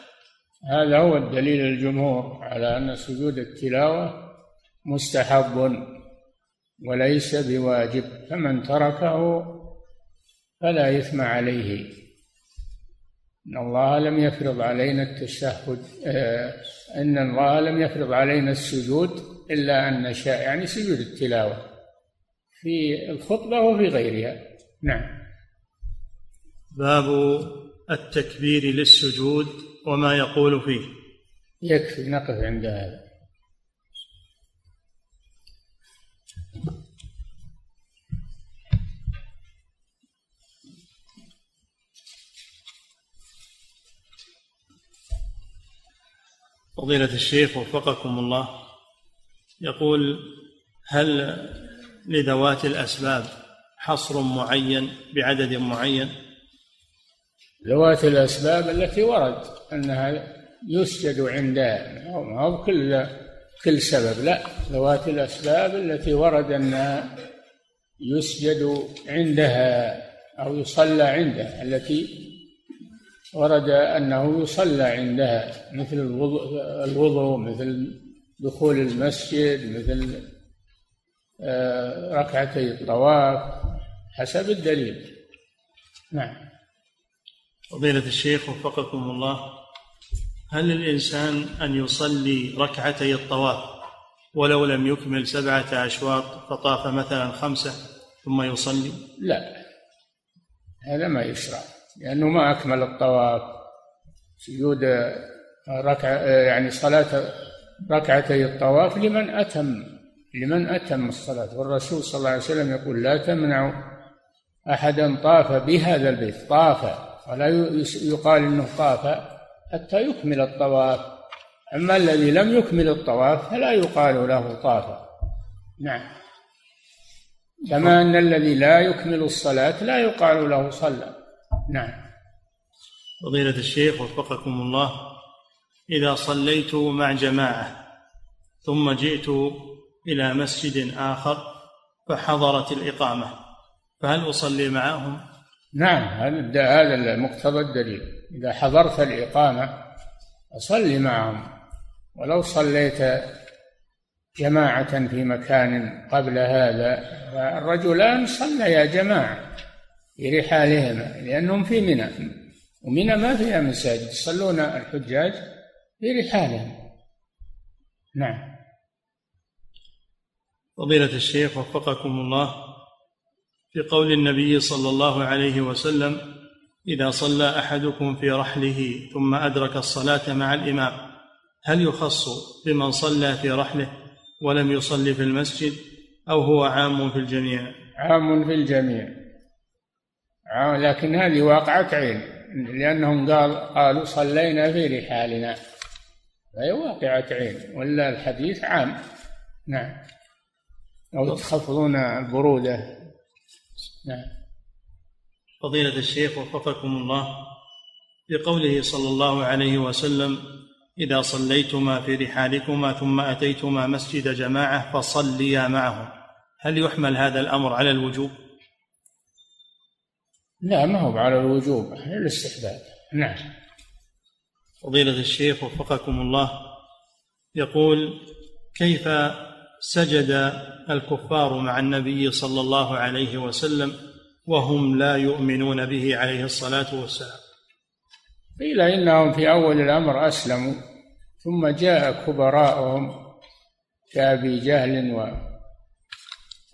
هذا هو الدليل الجمهور على أن سجود التلاوة مستحب وليس بواجب. فمن تركه فلا إثم عليه. إن الله لم يفرض علينا التشهد آه، إن الله لم يفرض علينا السجود إلا أن نشاء يعني سجود التلاوة في الخطبة وفي غيرها. نعم. باب التكبير للسجود وما يقول فيه. يكفي نقف عند هذا. فضيلة الشيخ وفقكم الله. يقول هل لذوات الأسباب حصر معين بعدد معين؟ ذوات الأسباب التي ورد أنها يسجد عندها ما هو كل كل سبب لا. ذوات الأسباب التي ورد أنها يسجد عندها أو يصلى عندها التي ورد أنه يصلى عندها مثل الوضوء مثل دخول المسجد مثل آه، ركعتي الطواف حسب الدليل. نعم. فضيلة الشيخ وفقكم الله هل للإنسان أن يصلي ركعتي الطواف ولو لم يكمل سبعة أشواط فطاف مثلا خمسة ثم يصلي؟ لا. هذا ما يشرع لأنه ما أكمل الطواف سجود ركعة يعني صلاة ركعتي الطواف لمن أتم لمن أتم الصلاة. والرسول صلى الله عليه وسلم يقول لا تمنعوا أحدا طاف بهذا البيت. طاف. ولا يقال إنه طاف حتى يكمل الطواف. أما الذي لم يكمل الطواف فلا يقال له طاف. نعم. كما أن الذي لا يكمل الصلاة لا يقال له صلى. نعم. فضيلة الشيخ وفقكم الله إذا صليت مع جماعة ثم جئت إلى مسجد آخر فحضرت الإقامة فهل أصلي معهم؟ نعم هذا هذا مقتضى الدليل. إذا حضرت الإقامة فصلي معهم. ولو صليت جماعة في مكان قبل هذا فالرجلان صليا جماعة في رحالهما لأنهم في منى. ومنى ما فيها مساجد يصلون الحجاج في رحالهم نعم. فضيلة الشيخ وفقكم الله. في قول النبي صلى الله عليه وسلم إذا صلى أحدكم في رحله ثم أدرك الصلاة مع الإمام هل يخص بمن صلى في رحله ولم يصلي في المسجد أو هو عام في الجميع؟ عام في الجميع. لكن هذه واقعة عين لأنهم قال قالوا صلينا في رحالنا. فهي واقعة عين ولا الحديث عام. نعم. أو تخفضون البرودة. نعم. فضيلة الشيخ وفقكم الله بقوله صلى الله عليه وسلم إذا صليتما في رحالكما ثم أتيتما مسجد جماعة فصليا معهم. هل يحمل هذا الأمر على الوجوب؟ لا ما هو على الوجوب الاستحباب. نعم. فضيلة الشيخ وفقكم الله يقول كيف سجد الكفار مع النبي صلى الله عليه وسلم وهم لا يؤمنون به عليه الصلاة والسلام؟ قيل إنهم في أول الأمر أسلموا ثم جاء كبراءهم كأبي جهل و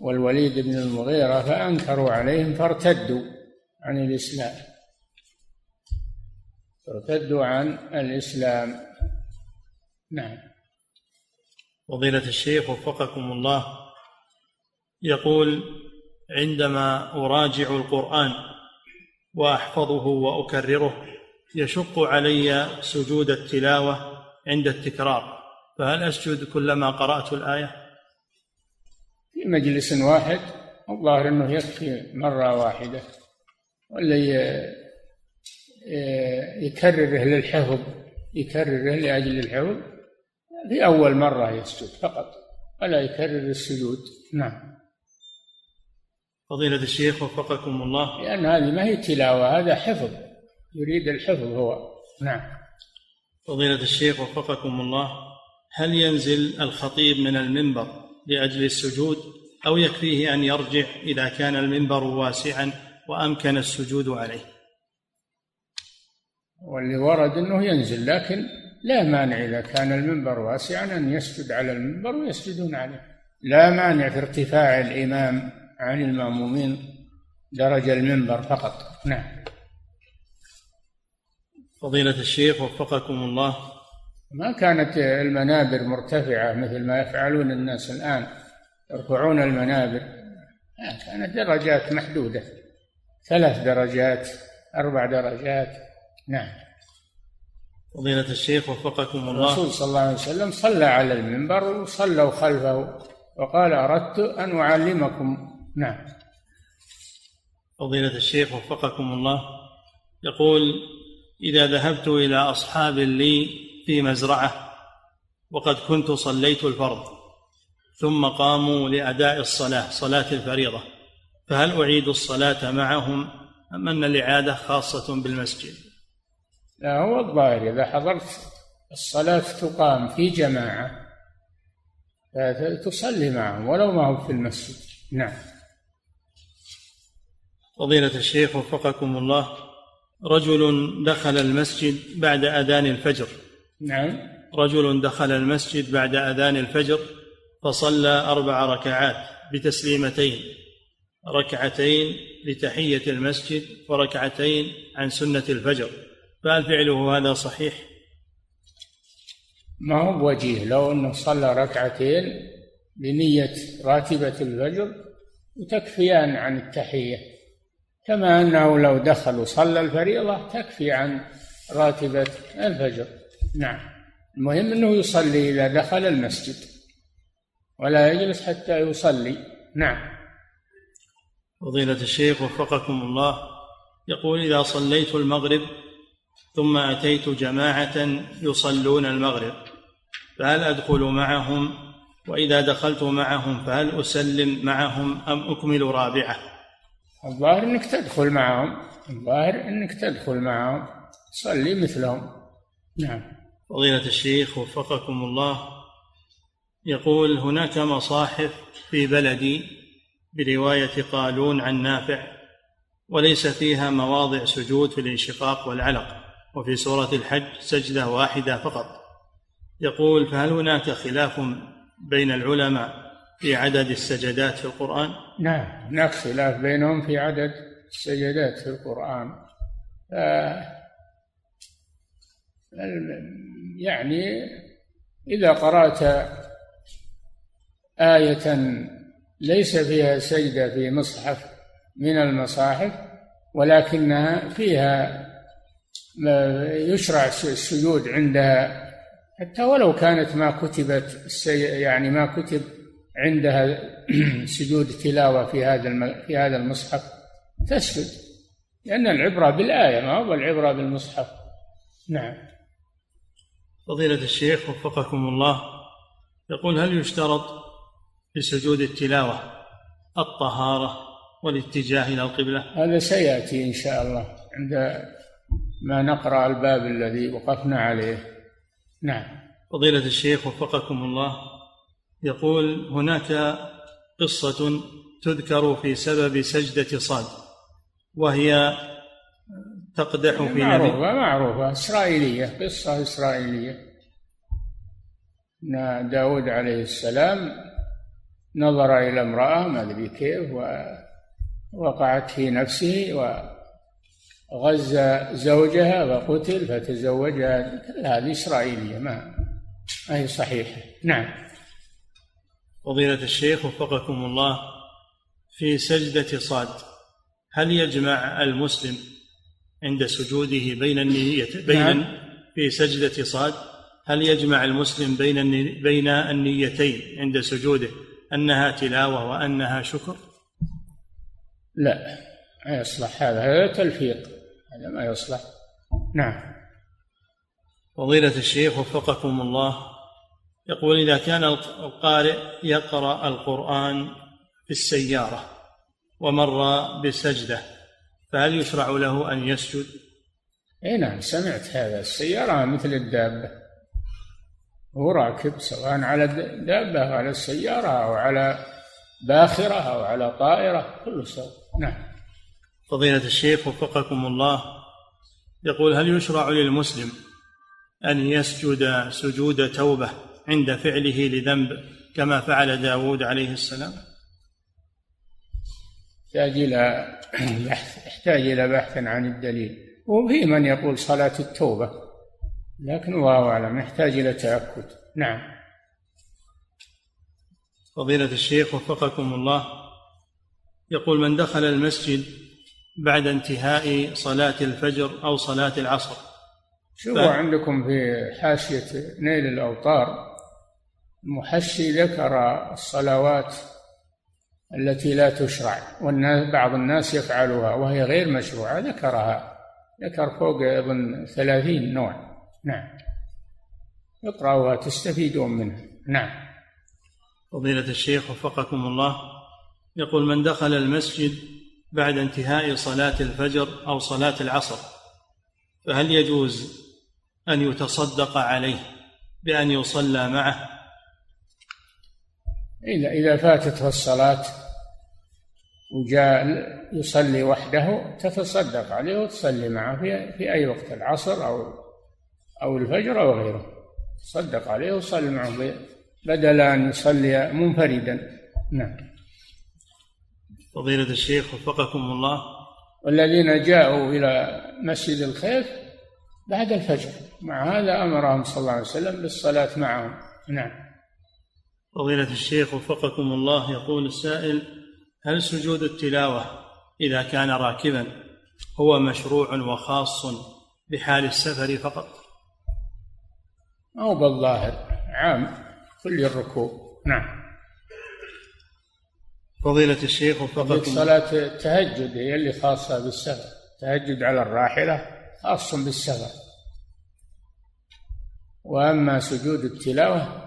والوليد بن المغيرة فأنكروا عليهم فارتدوا عن الإسلام. ارتدوا عن الإسلام نعم فضيلة الشيخ وفقكم الله يقول عندما أراجع القرآن وأحفظه وأكرره يشق علي سجود التلاوة عند التكرار فهل أسجد كلما قرأت الآية؟ في مجلس واحد الظاهر أنه يكفي مرة واحدة ولا يكرره للحفظ يكرره لأجل الحفظ في أول مرة يسجد فقط ولا يكرر السجود. نعم. فضيلة الشيخ وفقكم الله. لأن هذه ما هي تلاوة هذا حفظ يريد الحفظ هو. نعم. فضيلة الشيخ وفقكم الله هل ينزل الخطيب من المنبر لأجل السجود أو يكفيه أن يرجع إذا كان المنبر واسعا وأمكن السجود عليه؟ واللي ورد أنه ينزل لكن لا مانع إذا كان المنبر واسعا أن يسجد على المنبر ويسجدون عليه. لا مانع في ارتفاع الإمام عن المأمومين درج المنبر فقط. نعم. فضيلة الشيخ وفقكم الله. ما كانت المنابر مرتفعة مثل ما يفعلون الناس الآن؟ يرفعون المنابر. كانت درجات محدودة. ثلاث درجات أربع درجات. نعم. فضيلة الشيخ وفقكم الله. الرسول صلى الله عليه وسلم صلى على المنبر وصلوا خلفه وقال أردت أن أعلمكم. نعم. فضيلة الشيخ وفقكم الله. يقول إذا ذهبت إلى أصحاب لي في مزرعة وقد كنت صليت الفرض ثم قاموا لأداء الصلاة صلاة الفريضة فهل أعيد الصلاة معهم أم أن الإعادة خاصة بالمسجد؟ لا هو الظاهر إذا حضرت الصلاة تقام في جماعة تصلي معهم ولو ما هو في المسجد. نعم. فضيلة الشيخ وفقكم الله رجل دخل المسجد بعد أذان الفجر. نعم. رجل دخل المسجد بعد أذان الفجر فصلى أربع ركعات بتسليمتين. ركعتين لتحية المسجد وركعتين عن سنة الفجر. فهل فعله هذا صحيح؟ ما هو بوجيه لو أنه صلى ركعتين بنية راتبة الفجر وتكفيان عن التحية. كما أنه لو دخل وصلى الفريضة تكفي عن راتبة الفجر. نعم. المهم أنه يصلي إذا دخل المسجد ولا يجلس حتى يصلي. نعم. فضيلة الشيخ وفقكم الله يقول إذا صليت المغرب ثم أتيت جماعة يصلون المغرب فهل أدخل معهم؟ وإذا دخلت معهم فهل أسلم معهم أم أكمل رابعة؟ الظاهر أنك تدخل معهم الظاهر أنك تدخل معهم صلي مثلهم. نعم. فضيلة الشيخ وفقكم الله يقول هناك مصاحف في بلدي برواية قالون عن نافع وليس فيها مواضع سجود في الانشقاق والعلق. وفي سورة الحج سجدة واحدة فقط يقول فهل هناك خلاف بين العلماء في عدد السجدات في القرآن؟ نعم هناك خلاف بينهم في عدد السجدات في القرآن يعني إذا قرأت آية ليس فيها سجدة في مصحف من المصاحف ولكنها فيها يشرع السجود عندها. حتى ولو كانت ما كتبت يعني ما كتب عندها سجود تلاوة في هذا في هذا المصحف تسجد. لأن العبرة بالآية ما هو العبرة بالمصحف؟ نعم. فضيلة الشيخ وفقكم الله يقول هل يشترط في سجود التلاوة الطهارة والاتجاه إلى القبلة؟ هذا سيأتي إن شاء الله عند ما نقرأ الباب الذي وقفنا عليه. نعم. فضيلة الشيخ وفقكم الله يقول هناك قصة تذكر في سبب سجدة صاد وهي تقدح في معروفة معروفة. إسرائيلية قصة إسرائيلية. أن داود عليه السلام نظر إلى امرأة ما أدري كيف ووقعت في نفسه وغزى زوجها وقتل فتزوجها هذه إسرائيلية. ما؟ هي صحيحة. نعم. فضيلة الشيخ وفقكم الله في سجدة صاد هل يجمع المسلم عند سجوده بين النية بين نعم. في سجدة صاد؟ هل يجمع المسلم بين بين النيتين عند سجوده أنها تلاوة وأنها شكر؟ لا يصلح هذا. هذا تلفيق. هذا ما يصلح. نعم. فضيلة الشيخ وفقكم الله يقول إذا كان القارئ يقرأ القرآن في السيارة ومر بسجدة فهل يشرع له أن يسجد؟ إي نعم سمعت هذا. السيارة مثل الدابة. هو راكب سواء على الدابة أو على السيارة أو على باخرة أو على طائرة كله سواء نعم. فضيلة الشيخ وفقكم الله. يقول هل يشرع للمسلم أن يسجد سجود توبة عند فعله لذنب كما فعل داود عليه السلام؟ يحتاج إلى بحث يحتاج إلى بحث عن الدليل. وفي من يقول صلاة التوبة لكن الله أعلم يحتاج إلى تأكد. نعم. فضيلة الشيخ وفقكم الله. يقول من دخل المسجد بعد انتهاء صلاة الفجر أو صلاة العصر. شوفوا ف... عندكم في حاشية نيل الأوطار المحشي ذكر الصلوات التي لا تشرع والناس بعض الناس يفعلها وهي غير مشروعة ذكرها. ذكر فوق أظن ثلاثين نوع. نعم. اقرأوها تستفيدون منها. نعم. فضيلة الشيخ وفقكم الله يقول من دخل المسجد بعد انتهاء صلاة الفجر أو صلاة العصر فهل يجوز أن يتصدق عليه بأن يصلى معه؟ إذا إذا فاتته الصلاة وجاء يصلي وحده تتصدق عليه وتصلي معه في في أي وقت العصر أو أو الفجر أو غيره. تصدق عليه وصلي معه بدل أن يصلي منفردا. نعم. فضيلة الشيخ وفقكم الله. والذين جاءوا إلى مسجد الخيف بعد الفجر. مع هذا أمرهم صلى الله عليه وسلم بالصلاة معهم. نعم. فضيلة الشيخ وفقكم الله يقول السائل هل سجود التلاوة إذا كان راكبا هو مشروع وخاص بحال السفر فقط؟ أو بالظاهر عام كل الركوب. نعم. فضيلة الشيخ وفقكم. صلاة التهجد هي اللي خاصة بالسفر التهجد على الراحلة خاص بالسفر وأما سجود التلاوة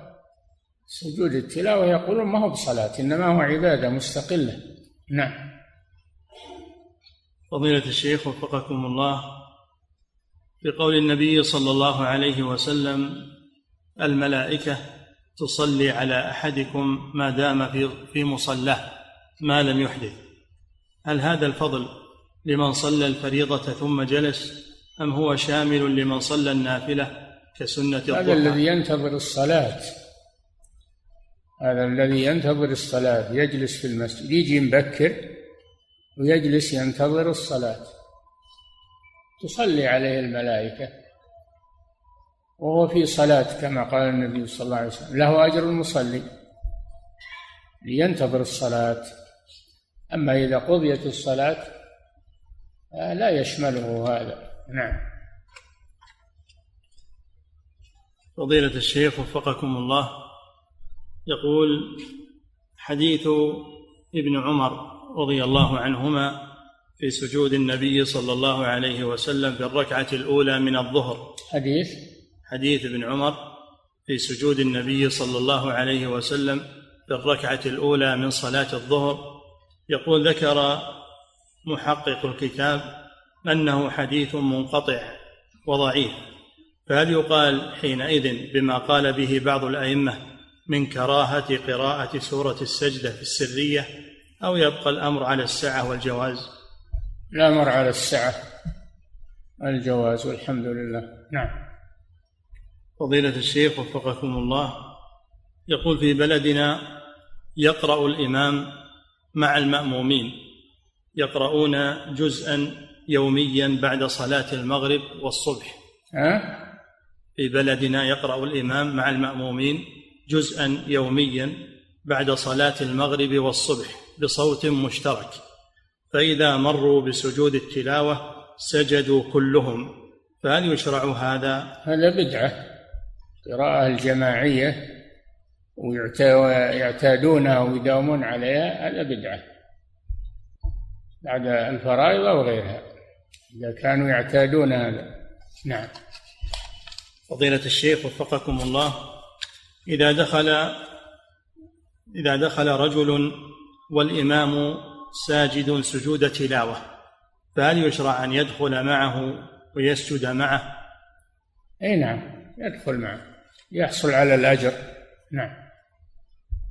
سجود التلاوة يقولون ما هو بصلاة إنما هو عبادة مستقلة. نعم. فضيلة الشيخ وفقكم الله في قول النبي صلى الله عليه وسلم الملائكة تصلي على أحدكم ما دام في في مصلاه. ما لم يحدث. هل هذا الفضل لمن صلى الفريضة ثم جلس أم هو شامل لمن صلى النافلة كسنة الضحى؟ هذا الذي ينتظر الصلاة. هذا الذي ينتظر الصلاة يجلس في المسجد يجي مبكر ويجلس ينتظر الصلاة. تصلي عليه الملائكة وهو في صلاة كما قال النبي صلى الله عليه وسلم له أجر المصلي. لينتظر الصلاة. أما إذا قضيت الصلاة لا يشمله هذا. نعم. فضيلة الشيخ وفقكم الله يقول حديث ابن عمر رضي الله عنهما في سجود النبي صلى الله عليه وسلم في الركعة الأولى من الظهر. حديث؟ حديث ابن عمر في سجود النبي صلى الله عليه وسلم في الركعة الأولى من صلاة الظهر. يقول ذكر محقق الكتاب أنه حديث منقطع وضعيف فهل يقال حينئذ بما قال به بعض الأئمة من كراهة قراءة سورة السجدة في السرية أو يبقى الأمر على السعة والجواز؟ الأمر على السعة الجواز والحمد لله. نعم. فضيلة الشيخ وفقكم الله يقول في بلدنا يقرأ الإمام مع المأمومين يقرؤون جزءا يوميا بعد صلاة المغرب والصبح ها؟ في بلدنا يقرأ الإمام مع المأمومين جزءا يوميا بعد صلاة المغرب والصبح بصوت مشترك فإذا مروا بسجود التلاوة سجدوا كلهم فهل يشرع هذا؟ هذا بدعة القراءة الجماعية ويعتادونها ويداومون عليها هذا بدعة. بعد الفرائض أو غيرها. إذا كانوا يعتادون هذا. نعم. فضيلة الشيخ وفقكم الله. إذا دخل إذا دخل رجل والإمام ساجد سجود تلاوة فهل يشرع أن يدخل معه ويسجد معه؟ أي نعم يدخل معه. يحصل على الأجر. نعم.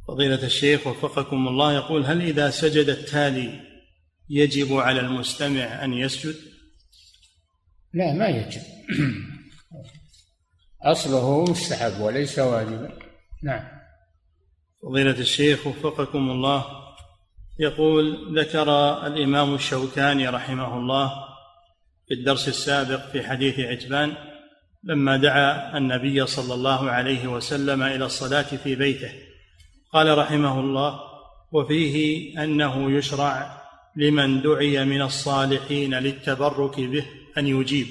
فضيلة الشيخ وفقكم الله يقول هل إذا سجد التالي يجب على المستمع أن يسجد؟ لا ما يجب. أصله مستحب وليس واجبا. نعم. فضيلة الشيخ وفقكم الله يقول ذكر الإمام الشوكاني رحمه الله في الدرس السابق في حديث عتبان لما دعا النبي صلى الله عليه وسلم إلى الصلاة في بيته. قال رحمه الله وفيه أنه يشرع لمن دعي من الصالحين للتبرك به أن يجيب.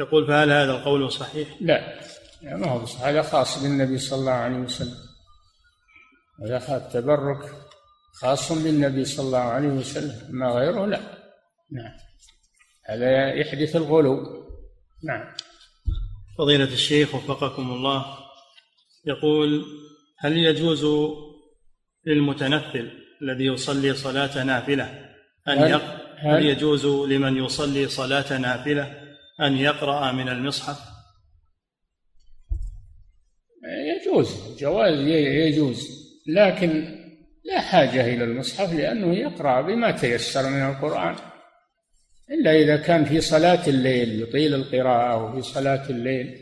يقول فهل هذا القول صحيح؟ لا. ما هو صحيح. هذا خاص بالنبي صلى الله عليه وسلم. هذا التبرك خاص بالنبي صلى الله عليه وسلم ما غيره لا. نعم. هذا يحدث الغلو. نعم. فضيلة الشيخ وفقكم الله يقول هل يجوز للمتنفل الذي يصلي صلاة نافلة أن هل, هل يجوز لمن يصلي صلاة نافلة أن يقرأ من المصحف؟ يجوز جواز يجوز لكن لا حاجة إلى المصحف لأنه يقرأ بما تيسر من القرآن إلا إذا كان في صلاة الليل يطيل القراءة أو في صلاة الليل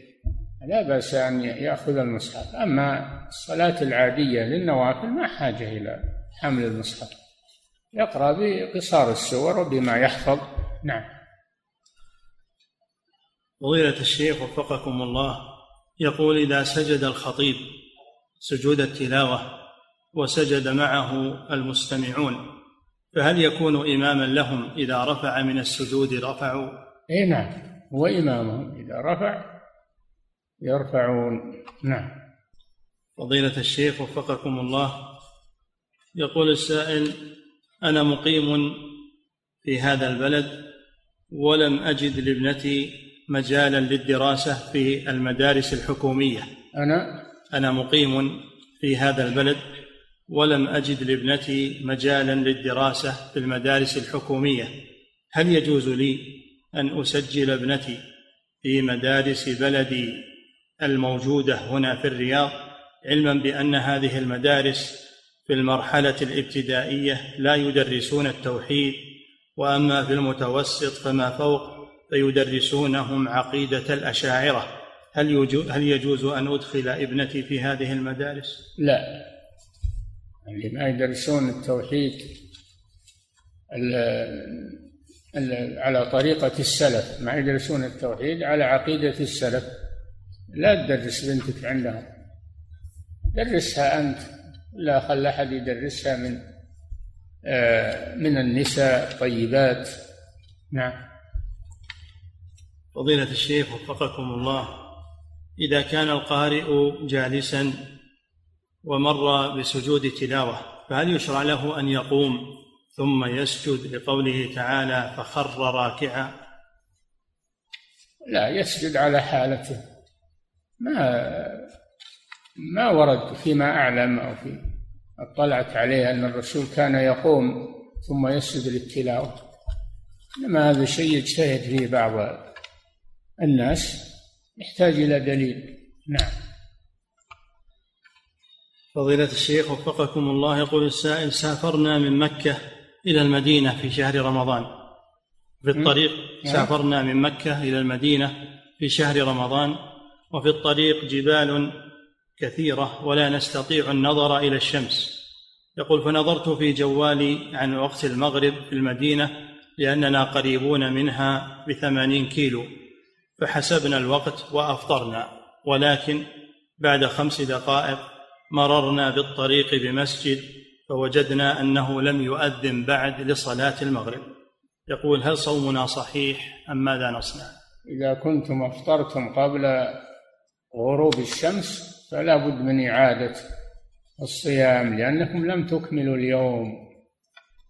لا بأس أن يأخذ المصحف. أما الصلاة العادية للنوافل ما حاجة إلى حمل المصحف. يقرأ بقصار السور وبما يحفظ. نعم. فضيلة الشيخ وفقكم الله يقول إذا سجد الخطيب سجود التلاوة وسجد معه المستمعون فهل يكون إماما لهم إذا رفع من السجود رفعوا؟ أي نعم هو إمامهم إذا رفع يرفعون. نعم. فضيلة الشيخ وفقكم الله يقول السائل أنا مقيم في هذا البلد ولم أجد لابنتي مجالا للدراسة في المدارس الحكومية. أنا؟ أنا مقيم في هذا البلد ولم أجد لابنتي مجالا للدراسة في المدارس الحكومية. هل يجوز لي أن أسجل ابنتي في مدارس بلدي الموجودة هنا في الرياض علما بأن هذه المدارس في المرحلة الابتدائية لا يدرسون التوحيد وأما في المتوسط فما فوق فيدرسونهم عقيدة الأشاعرة. هل هل يجوز أن أدخل ابنتي في هذه المدارس؟ لا. اللي ما يدرسون التوحيد على طريقة السلف ما يدرسون التوحيد على عقيدة السلف. لا تدرس بنتك عندهم. درسها أنت. لا خل أحد يدرسها من آه، من النساء طيبات نعم. فضيلة الشيخ وفقكم الله إذا كان القارئ جالسا ومر بسجود تلاوة فهل يشرع له أن يقوم ثم يسجد لقوله تعالى فخر راكعا؟ لا يسجد على حالته. ما ما ورد فيما أعلم أو في اطلعت عليه أن الرسول كان يقوم ثم يسجد للتلاوة. إنما هذا شيء يجتهد فيه بعض الناس يحتاج إلى دليل. نعم. فضيلة الشيخ وفقكم الله يقول السائل سافرنا من مكة إلى المدينة في شهر رمضان. في الطريق نعم. سافرنا من مكة إلى المدينة في شهر رمضان. وفي الطريق جبال كثيرة ولا نستطيع النظر إلى الشمس. يقول فنظرت في جوالي عن وقت المغرب في المدينة لأننا قريبون منها بثمانين كيلو فحسبنا الوقت وأفطرنا ولكن بعد خمس دقائق مررنا بالطريق بمسجد فوجدنا أنه لم يؤذن بعد لصلاة المغرب. يقول هل صومنا صحيح أم ماذا نصنع؟ إذا كنتم أفطرتم قبل غروب الشمس فلا بد من إعادة الصيام لأنكم لم تكملوا اليوم.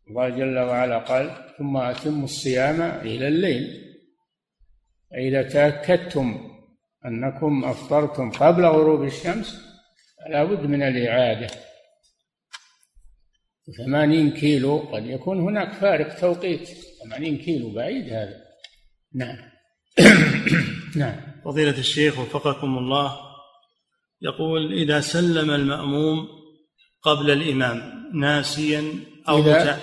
الله جل وعلا قال ثم أتموا الصيام إلى الليل. فإذا تأكدتم أنكم أفطرتم قبل غروب الشمس فلا بد من الإعادة. ثمانين كيلو قد يكون هناك فارق توقيت. ثمانين كيلو بعيد هذا. نعم. نعم. فضيلة الشيخ وفقكم الله يقول إذا سلم المأموم قبل الإمام ناسيا أو إذا,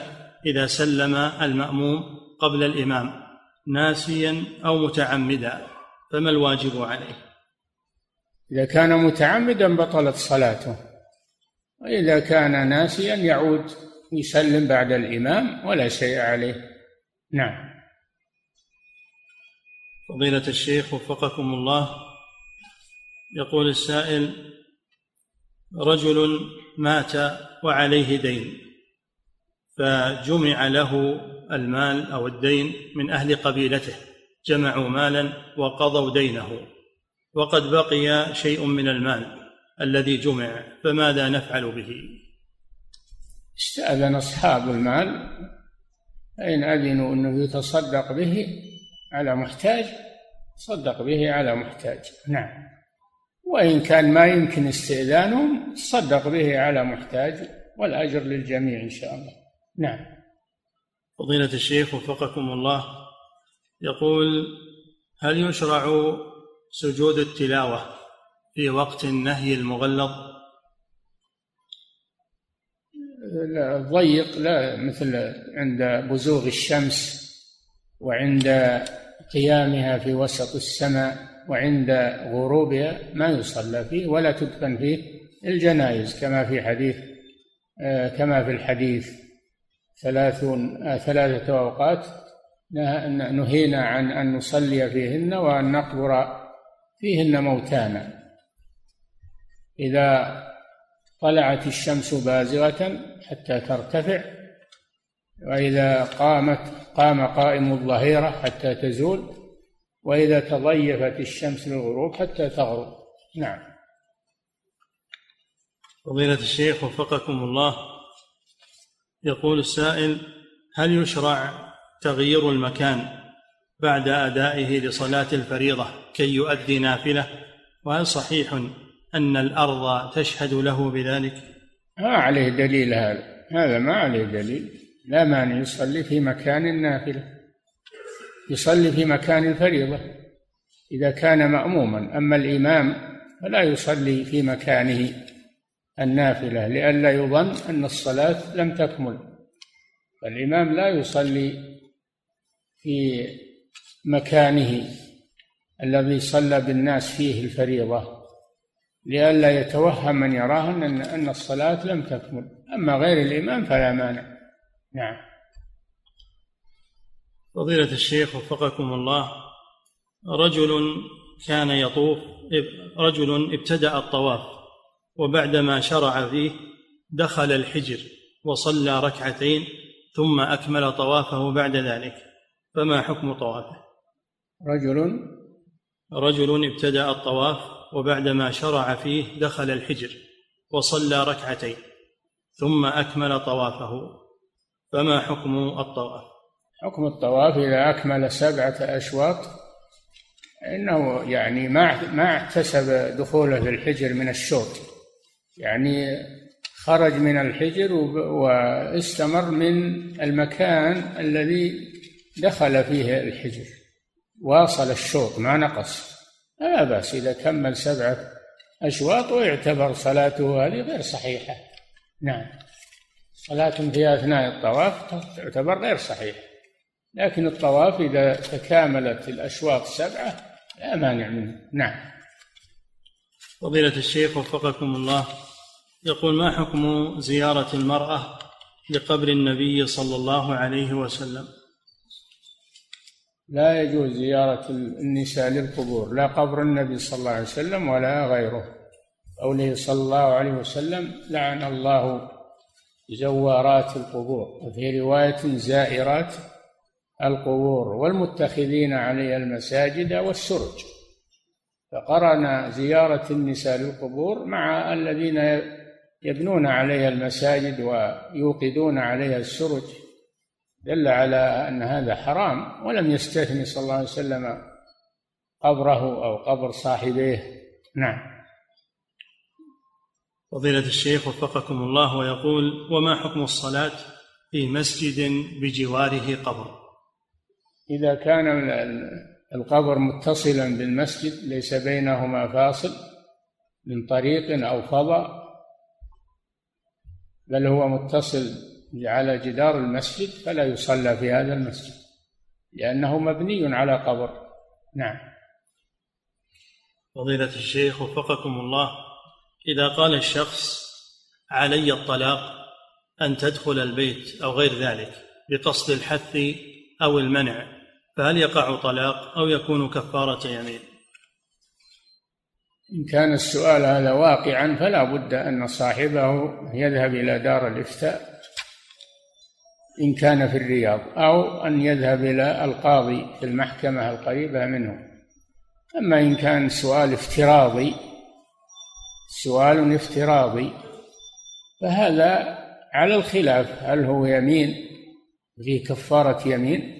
إذا سلم المأموم قبل الإمام ناسيا أو متعمدا فما الواجب عليه؟ إذا كان متعمدا بطلت صلاته وإذا كان ناسيا يعود يسلم بعد الإمام ولا شيء عليه. نعم. فضيلة الشيخ وفقكم الله. يقول السائل رجل مات وعليه دين فجمع له المال أو الدين من أهل قبيلته جمعوا مالا وقضوا دينه وقد بقي شيء من المال الذي جمع فماذا نفعل به؟ استأذن أصحاب المال فإن أذنوا إنه يتصدق به على محتاج صدق به على محتاج. نعم. وإن كان ما يمكن استئذانهم صدق به على محتاج والأجر للجميع إن شاء الله. نعم. فضيلة الشيخ وفقكم الله يقول هل يشرع سجود التلاوة في وقت النهي المغلظ؟ لا ضيق لا مثل عند بزوغ الشمس وعند قيامها في وسط السماء وعند غروبها ما يصلى فيه ولا تدفن فيه الجنائز كما في حديث آه، كما في الحديث ثلاثون آه، ثلاثة أوقات نهينا عن أن نصلي فيهن وأن نقبر فيهن موتانا. إذا طلعت الشمس بازغة حتى ترتفع وإذا قامت قام قائم الظهيرة حتى تزول وإذا تضيفت الشمس للغروب حتى تغرب. نعم. فضيلة الشيخ وفقكم الله يقول السائل هل يشرع تغيير المكان بعد أدائه لصلاة الفريضة كي يؤدي نافلة؟ وهل صحيح أن الأرض تشهد له بذلك؟ ما عليه دليل هذا. هذا ما عليه دليل. لا مانع يصلي في مكان النافلة يصلي في مكان الفريضة إذا كان مأموما. أما الإمام فلا يصلي في مكانه النافلة لئلا يظن أن الصلاة لم تكمل. فالإمام لا يصلي في مكانه الذي صلى بالناس فيه الفريضة لئلا يتوهم من يراه أن أن الصلاة لم تكمل. أما غير الإمام فلا مانع. نعم. فضيلة الشيخ وفقكم الله رجل كان يطوف رجل ابتدأ الطواف وبعدما شرع فيه دخل الحجر وصلى ركعتين ثم أكمل طوافه بعد ذلك. فما حكم طوافه؟ رجل. رجل ابتدأ الطواف وبعدما شرع فيه دخل الحجر وصلى ركعتين ثم أكمل طوافه. فما حكم الطواف؟ حكم الطواف إذا أكمل سبعة أشواط إنه يعني ما ما احتسب دخوله في الحجر من الشوط. يعني خرج من الحجر واستمر من المكان الذي دخل فيه الحجر. واصل الشوط ما نقص. لا بأس إذا كمل سبعة أشواط ويعتبر صلاته هذه غير صحيحة. نعم. صلاة في أثناء الطواف تعتبر غير صحيحة. لكن الطواف إذا تكاملت الأشواط سبعة لا مانع منه. نعم. فضيلة الشيخ وفقكم الله. يقول ما حكم زيارة المرأة لقبر النبي صلى الله عليه وسلم؟ لا يجوز زيارة النساء للقبور لا قبر النبي صلى الله عليه وسلم ولا غيره. قوله صلى الله عليه وسلم لعن الله زوارات القبور. وفي رواية زائرات القبور. والمتخذين عليها المساجد والسرج. فقرن زيارة النساء للقبور مع الذين يبنون عليها المساجد ويوقدون عليها السرج. دل على أن هذا حرام. ولم يستثني صلى الله عليه وسلم قبره أو قبر صاحبيه. نعم. فضيلة الشيخ وفقكم الله ويقول وما حكم الصلاة في مسجد بجواره قبر؟ إذا كان القبر متصلا بالمسجد ليس بينهما فاصل من طريق أو فضاء بل هو متصل على جدار المسجد فلا يصلى في هذا المسجد لأنه مبني على قبر. نعم. فضيلة الشيخ وفقكم الله إذا قال الشخص علي الطلاق أن تدخل البيت أو غير ذلك بقصد الحث أو المنع فهل يقع طلاق أو يكون كفارة يمين؟ إن كان السؤال هذا واقعا فلا بد أن صاحبه يذهب إلى دار الإفتاء إن كان في الرياض أو أن يذهب إلى القاضي في المحكمة القريبة منه. أما إن كان سؤال افتراضي سؤال افتراضي فهذا على الخلاف هل هو يمين في كفارة يمين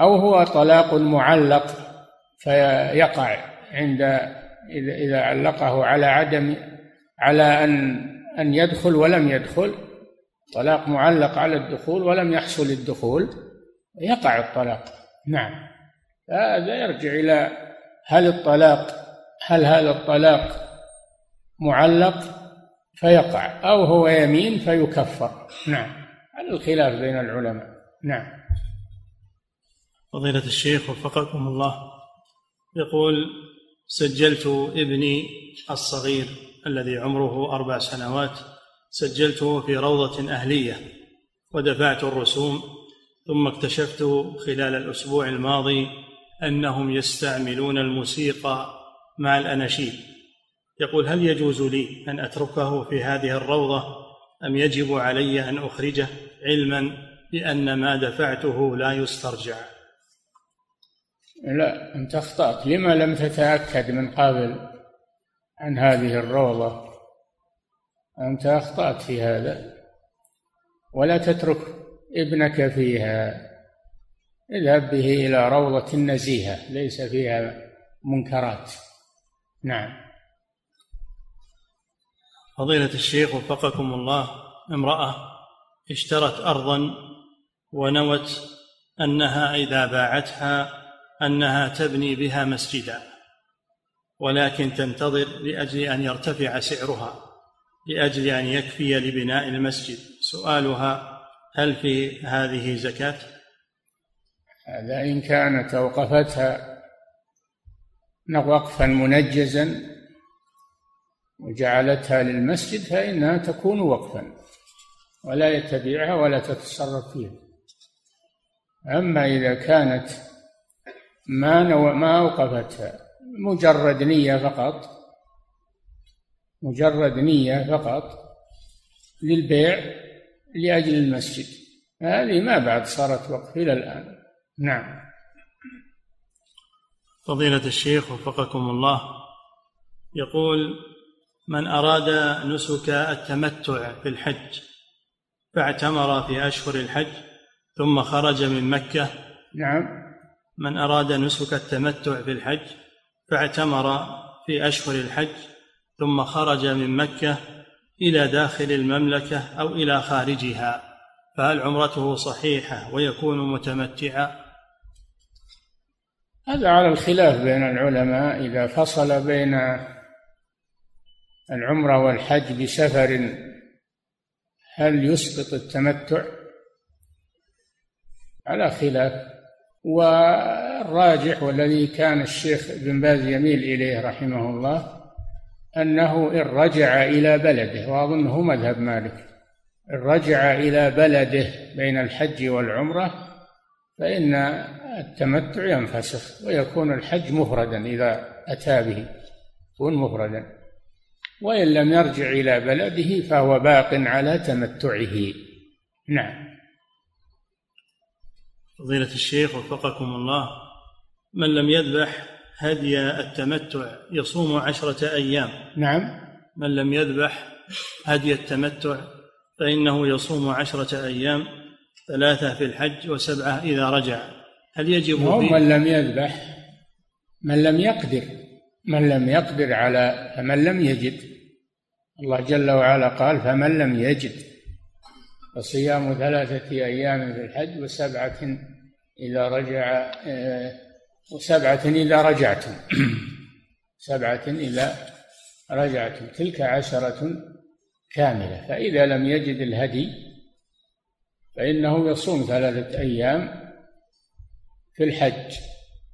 أو هو طلاق معلق فيقع عند إذا إذا علقه على عدم على أن أن يدخل ولم يدخل طلاق معلق على الدخول ولم يحصل الدخول يقع الطلاق. نعم. هذا يرجع إلى هل الطلاق هل هذا الطلاق معلق فيقع أو هو يمين فيكفر. نعم. على الخلاف بين العلماء. نعم. فضيلة الشيخ وفقكم الله. يقول سجلت ابني الصغير الذي عمره أربع سنوات سجلته في روضة أهلية ودفعت الرسوم ثم اكتشفت خلال الأسبوع الماضي أنهم يستعملون الموسيقى مع الأناشيد. يقول هل يجوز لي أن أتركه في هذه الروضة أم يجب علي أن أخرجه علما بأن ما دفعته لا يسترجع؟ لا أنت أخطأت. لما لم تتأكد من قبل عن هذه الروضة؟ أنت أخطأت في هذا. ولا تترك ابنك فيها. اذهب به إلى روضة نزيهة ليس فيها منكرات. نعم. فضيلة الشيخ وفقكم الله امرأة اشترت أرضا ونوت أنها إذا باعتها أنها تبني بها مسجدا ولكن تنتظر لأجل أن يرتفع سعرها لأجل أن يكفي لبناء المسجد. سؤالها هل في هذه زكاة؟ هذا إن كانت أوقفتها وقفا منجزا وجعلتها للمسجد فإنها تكون وقفا ولا يتبعها ولا تتصرف فيها. أما إذا كانت ما نو ما أوقفتها مجرد نية فقط مجرد نية فقط للبيع لأجل المسجد هذه ما بعد صارت وقف إلى الآن. نعم. فضيلة الشيخ وفقكم الله يقول من أراد نسك التمتع في الحج فاعتمر في أشهر الحج ثم خرج من مكة. نعم. من أراد نسك التمتع في الحج فاعتمر في أشهر الحج ثم خرج من مكة إلى داخل المملكة أو إلى خارجها. فهل عمرته صحيحة ويكون متمتعا؟ هذا على الخلاف بين العلماء. إذا فصل بين العمرة والحج بسفر هل يسقط التمتع؟ على خلاف. والراجح والذي كان الشيخ بن باز يميل إليه رحمه الله أنه إن رجع إلى بلده وأظنه مذهب مالك إن رجع إلى بلده بين الحج والعمرة فإن التمتع ينفسخ ويكون الحج مفردا إذا أتى به يكون مفردا. وإن لم يرجع إلى بلده فهو باق على تمتعه. نعم. فضيلة الشيخ وفقكم الله من لم يذبح هدي التمتع يصوم عشرة أيام. نعم. من لم يذبح هدي التمتع فإنه يصوم عشرة أيام ثلاثة في الحج وسبعة إذا رجع. هل يجب من لم يذبح من لم يقدر من لم يقدر على فمن لم يجد. الله جل وعلا قال فمن لم يجد فصيام ثلاثة أيام في الحج وسبعة إذا رجع آه، وسبعة إذا رجعتم سبعة إذا رجعتم تلك عشرة كاملة. فإذا لم يجد الهدي فإنه يصوم ثلاثة أيام في الحج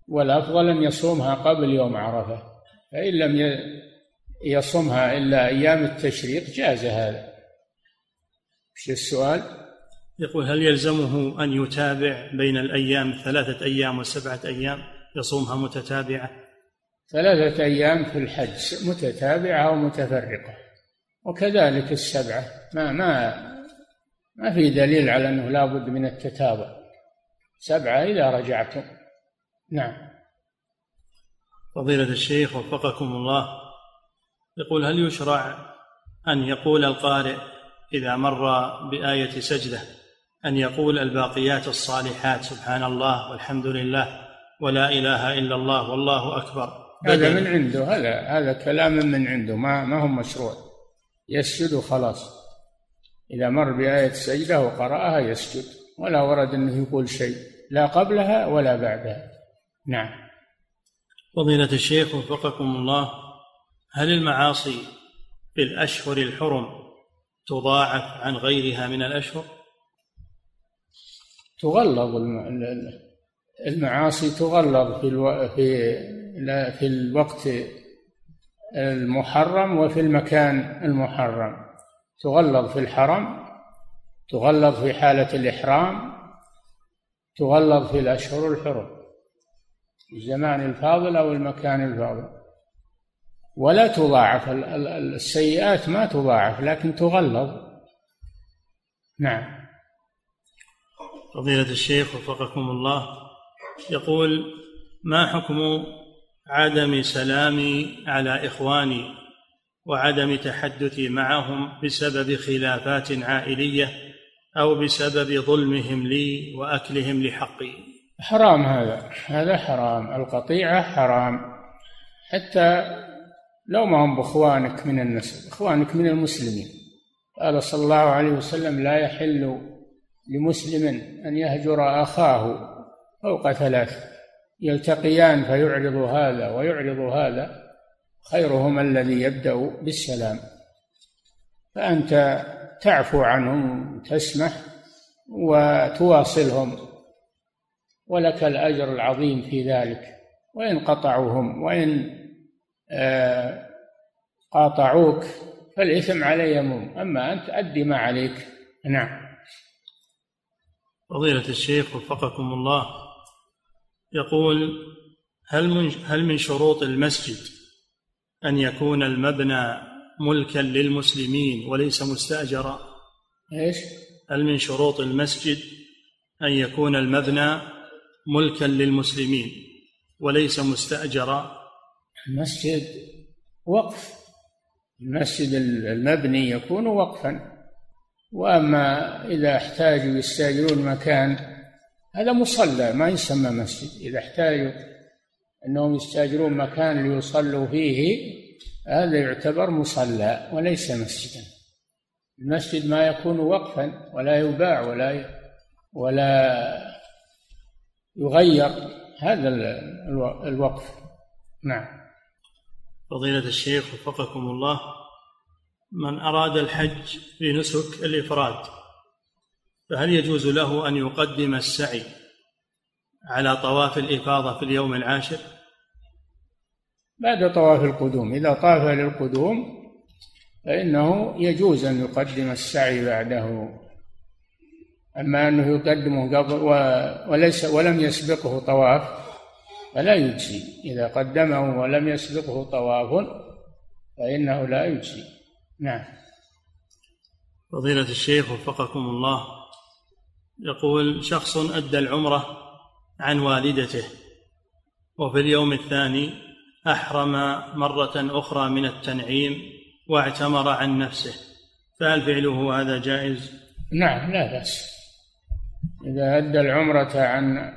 والأفضل أن يصومها قبل يوم عرفة. فإن لم يصومها إلا أيام التشريق جاز هذا. إيش السؤال؟ يقول هل يلزمه أن يتابع بين الأيام ثلاثة أيام وسبعة أيام؟ يصومها متتابعة. ثلاثة أيام في الحج متتابعة ومتفرقة. وكذلك السبعة. ما ما ما في دليل على أنه لا بد من التتابع. سبعة إذا رجعتم. نعم. فضيلة الشيخ وفقكم الله يقول هل يشرع أن يقول القارئ إذا مر بآية سجدة أن يقول الباقيات الصالحات سبحان الله والحمد لله ولا إله إلا الله والله أكبر؟ هذا من عنده هذا هذا كلام من عنده ما ما هو مشروع. يسجد وخلاص إذا مر بآية السجدة وقرأها يسجد ولا ورد أنه يقول شيء لا قبلها ولا بعدها. نعم. فضيلة الشيخ وفقكم الله هل المعاصي في الأشهر الحرم تضاعف عن غيرها من الأشهر؟ تغلظ المعاصي تغلظ في في الوقت المحرم وفي المكان المحرم تغلظ في الحرم تغلظ في حالة الإحرام تغلظ في الأشهر الحرم الزمان الفاضل أو المكان الفاضل ولا تضاعف السيئات ما تضاعف لكن تغلظ. نعم. فضيلة الشيخ وفقكم الله يقول ما حكم عدم سلامي على إخواني وعدم تحدثي معهم بسبب خلافات عائلية أو بسبب ظلمهم لي وأكلهم لحقي؟ حرام هذا. هذا حرام. القطيعة حرام. حتى لو ما هم بإخوانك من النسب إخوانك من المسلمين. قال صلى الله عليه وسلم لا يحل لمسلم أن يهجر أخاه فوق ثلاث. يلتقيان فيعرض هذا ويعرض هذا. خيرهما الذي يبدأ بالسلام. فأنت تعفو عنهم تسمح وتواصلهم. ولك الأجر العظيم في ذلك. وإن قطعوهم وإن قاطعوك فالإثم عليهم أما أنت أدي ما عليك. نعم. فضيلة الشيخ وفقكم الله يقول هل من هل من شروط المسجد أن يكون المبنى ملكا للمسلمين وليس مستأجرا؟ إيش؟ هل من شروط المسجد أن يكون المبنى ملكا للمسلمين وليس مستأجرا؟ المسجد وقف. المسجد المبني يكون وقفا. وأما إذا احتاجوا يستأجرون مكان هذا مصلى ما يسمى مسجد. إذا احتاجوا أنهم يستأجرون مكان ليصلوا فيه هذا يعتبر مصلى وليس مسجدا. المسجد ما يكون وقفا ولا يباع ولا ولا يغير. هذا الوقف. نعم. فضيلة الشيخ وفقكم الله من أراد الحج بنسك الإفراد فهل يجوز له أن يقدم السعي على طواف الإفاضة في اليوم العاشر؟ بعد طواف القدوم إذا طاف للقدوم فإنه يجوز أن يقدم السعي بعده. أما أنه يقدمه قبل وليس ولم يسبقه طواف فلا يجزي. إذا قدمه ولم يسبقه طواف فإنه لا يجزي. نعم. فضيلة الشيخ وفقكم الله يقول شخص أدى العمرة عن والدته وفي اليوم الثاني أحرم مرة أخرى من التنعيم واعتمر عن نفسه. فهل فعله هذا جائز؟ نعم لا بأس. إذا أدى العمرة عن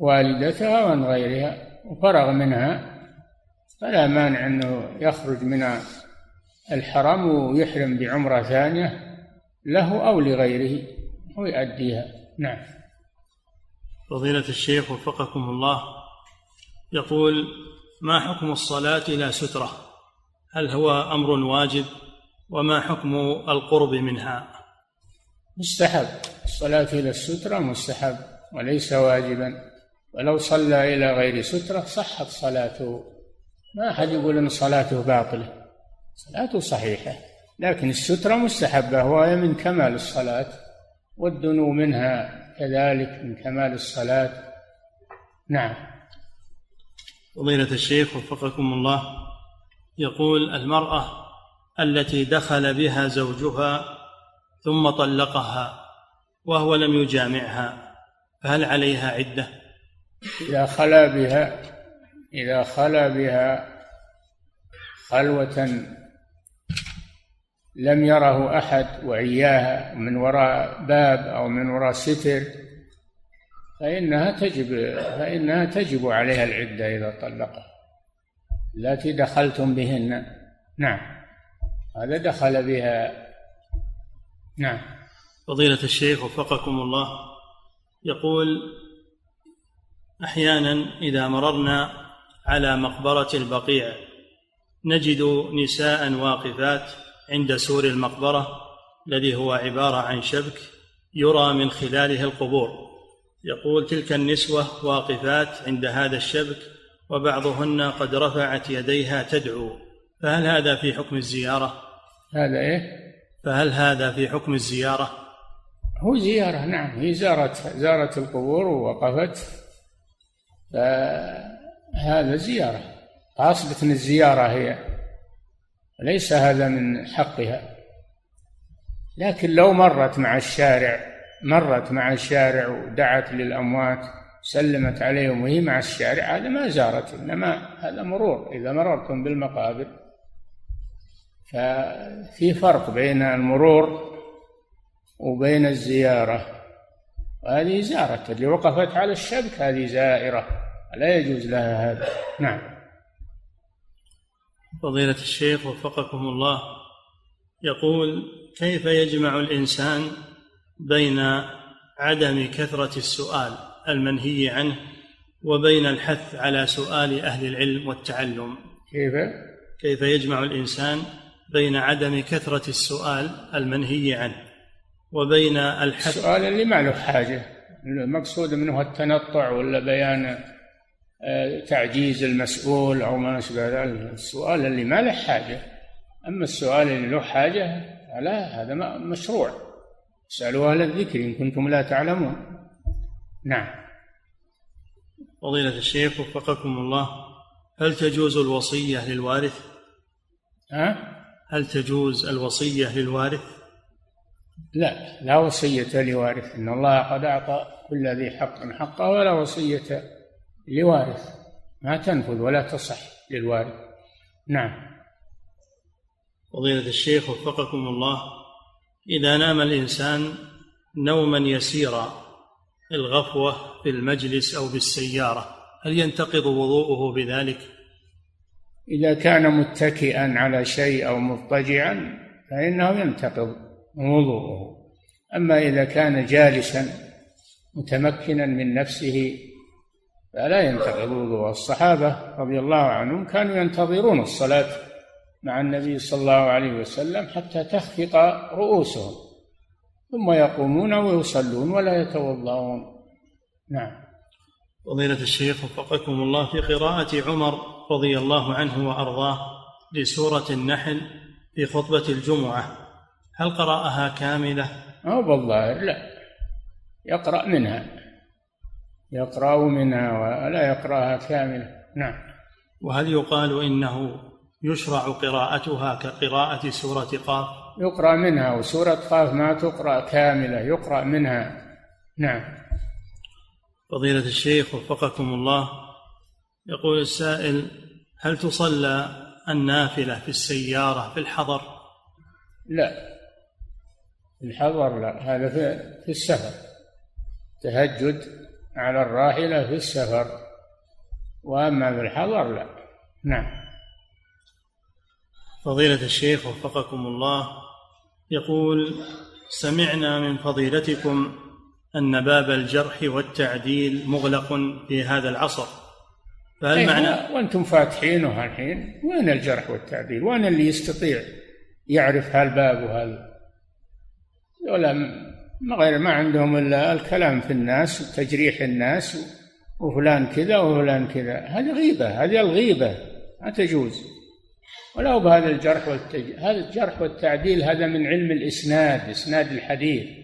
والدتها وعن غيرها وفرغ منها فلا مانع أنه يخرج من الحرم ويحرم بعمرة ثانية له أو لغيره ويؤديها نعم. فضيلة الشيخ وفقكم الله يقول ما حكم الصلاة إلى سترة؟ هل هو أمر واجب؟ وما حكم القرب منها؟ مستحب. الصلاة إلى السترة مستحب وليس واجبا. ولو صلى إلى غير سترة صحت صلاته. ما أحد يقول أن صلاته باطلة. صلاته صحيحة. لكن السترة مستحبة وهي من كمال الصلاة. والدنو منها كذلك من كمال الصلاة. نعم. فضيلة الشيخ وفقكم الله يقول المرأة التي دخل بها زوجها ثم طلقها وهو لم يجامعها فهل عليها عدة؟ إذا خلا بها إذا خلا بها خلوة لم يره أحد وعياها من وراء باب أو من وراء ستر فإنها تجب فإنها تجب عليها العدة إذا طلقها. التي دخلتم بهن. نعم. هذا دخل بها. نعم. فضيلة الشيخ وفقكم الله يقول أحيانا إذا مررنا على مقبرة البقيع نجد نساء واقفات عند سور المقبرة الذي هو عبارة عن شبك يرى من خلاله القبور. يقول تلك النسوة واقفات عند هذا الشبك وبعضهن قد رفعت يديها تدعو. فهل هذا في حكم الزيارة؟ هذا إيه؟ فهل هذا في حكم الزيارة؟ هو زيارة نعم. هي زارت زارت القبور ووقفت. فهذا زيارة. أصبت الزيارة هي. ليس هذا من حقها. لكن لو مرت مع الشارع مرت مع الشارع ودعت للأموات سلمت عليهم وهي مع الشارع هذا ما زارت إنما هذا مرور. إذا مررتم بالمقابر ففي فرق بين المرور وبين الزيارة. وهذه زارت اللي وقفت على الشبك هذه زائرة. لا يجوز لها هذا. نعم. فضيلة الشيخ وفقكم الله يقول كيف يجمع الإنسان بين عدم كثرة السؤال المنهي عنه وبين الحث على سؤال أهل العلم والتعلم؟ كيف؟ كيف يجمع الإنسان بين عدم كثرة السؤال المنهي عنه؟ وبين الحث. السؤال اللي ما له حاجة. المقصود منه التنطع ولا بيان آه، تعجيز المسؤول أو ما أشبه ذلك. السؤال اللي ما له حاجة. أما السؤال اللي له حاجة لا هذا مشروع. اسألوا أهل الذكر إن كنتم لا تعلمون. نعم. فضيلة الشيخ وفقكم الله هل تجوز الوصية للوارث؟ ها؟ هل تجوز الوصية للوارث؟ لا لا وصية لوارث. إن الله قد أعطى كل ذي حق حقه ولا وصية لوارث. ما تنفذ ولا تصح للوارث. نعم. فضيلة الشيخ وفقكم الله إذا نام الإنسان نوما يسيرا الغفوة في المجلس أو بالسيارة هل ينتقض وضوءه بذلك؟ إذا كان متكئا على شيء أو مضطجعا فإنه ينتقض. وضوءه أما إذا كان جالسا متمكنا من نفسه فلا ينتقض وضوء الصحابة رضي الله عنهم. كانوا ينتظرون الصلاة مع النبي صلى الله عليه وسلم حتى تخفق رؤوسهم ثم يقومون ويصلون ولا يتوضؤون. نعم. فضيلة الشيخ وفقكم الله في قراءة عمر رضي الله عنه وأرضاه لسورة النحل في خطبة الجمعة هل قرأها كاملة؟ أو بالظاهر لا. يقرأ منها. يقرأ منها ولا يقرأها كاملة. نعم. وهل يقال إنه يشرع قراءتها كقراءة سورة قاف؟ يقرأ منها وسورة قاف ما تقرأ كاملة يقرأ منها. نعم. فضيلة الشيخ وفقكم الله. يقول السائل هل تصلى النافلة في السيارة في الحضر؟ لا. الحضر لا هذا في السفر. تهجد على الراحلة في السفر. وأما في الحضر لا. نعم. فضيلة الشيخ وفقكم الله يقول سمعنا من فضيلتكم أن باب الجرح والتعديل مغلق في هذا العصر. فهل أيه معنى؟ وأنتم فاتحينه الحين. وين الجرح والتعديل؟ وين اللي يستطيع يعرف هالباب وهذا ولا ما غير ما عندهم إلا الكلام في الناس وتجريح الناس وفلان كذا وفلان كذا. هذه غيبة هذه الغيبة ما تجوز. ولو بهذا الجرح والتج... هذا الجرح والتعديل هذا من علم الإسناد إسناد الحديث.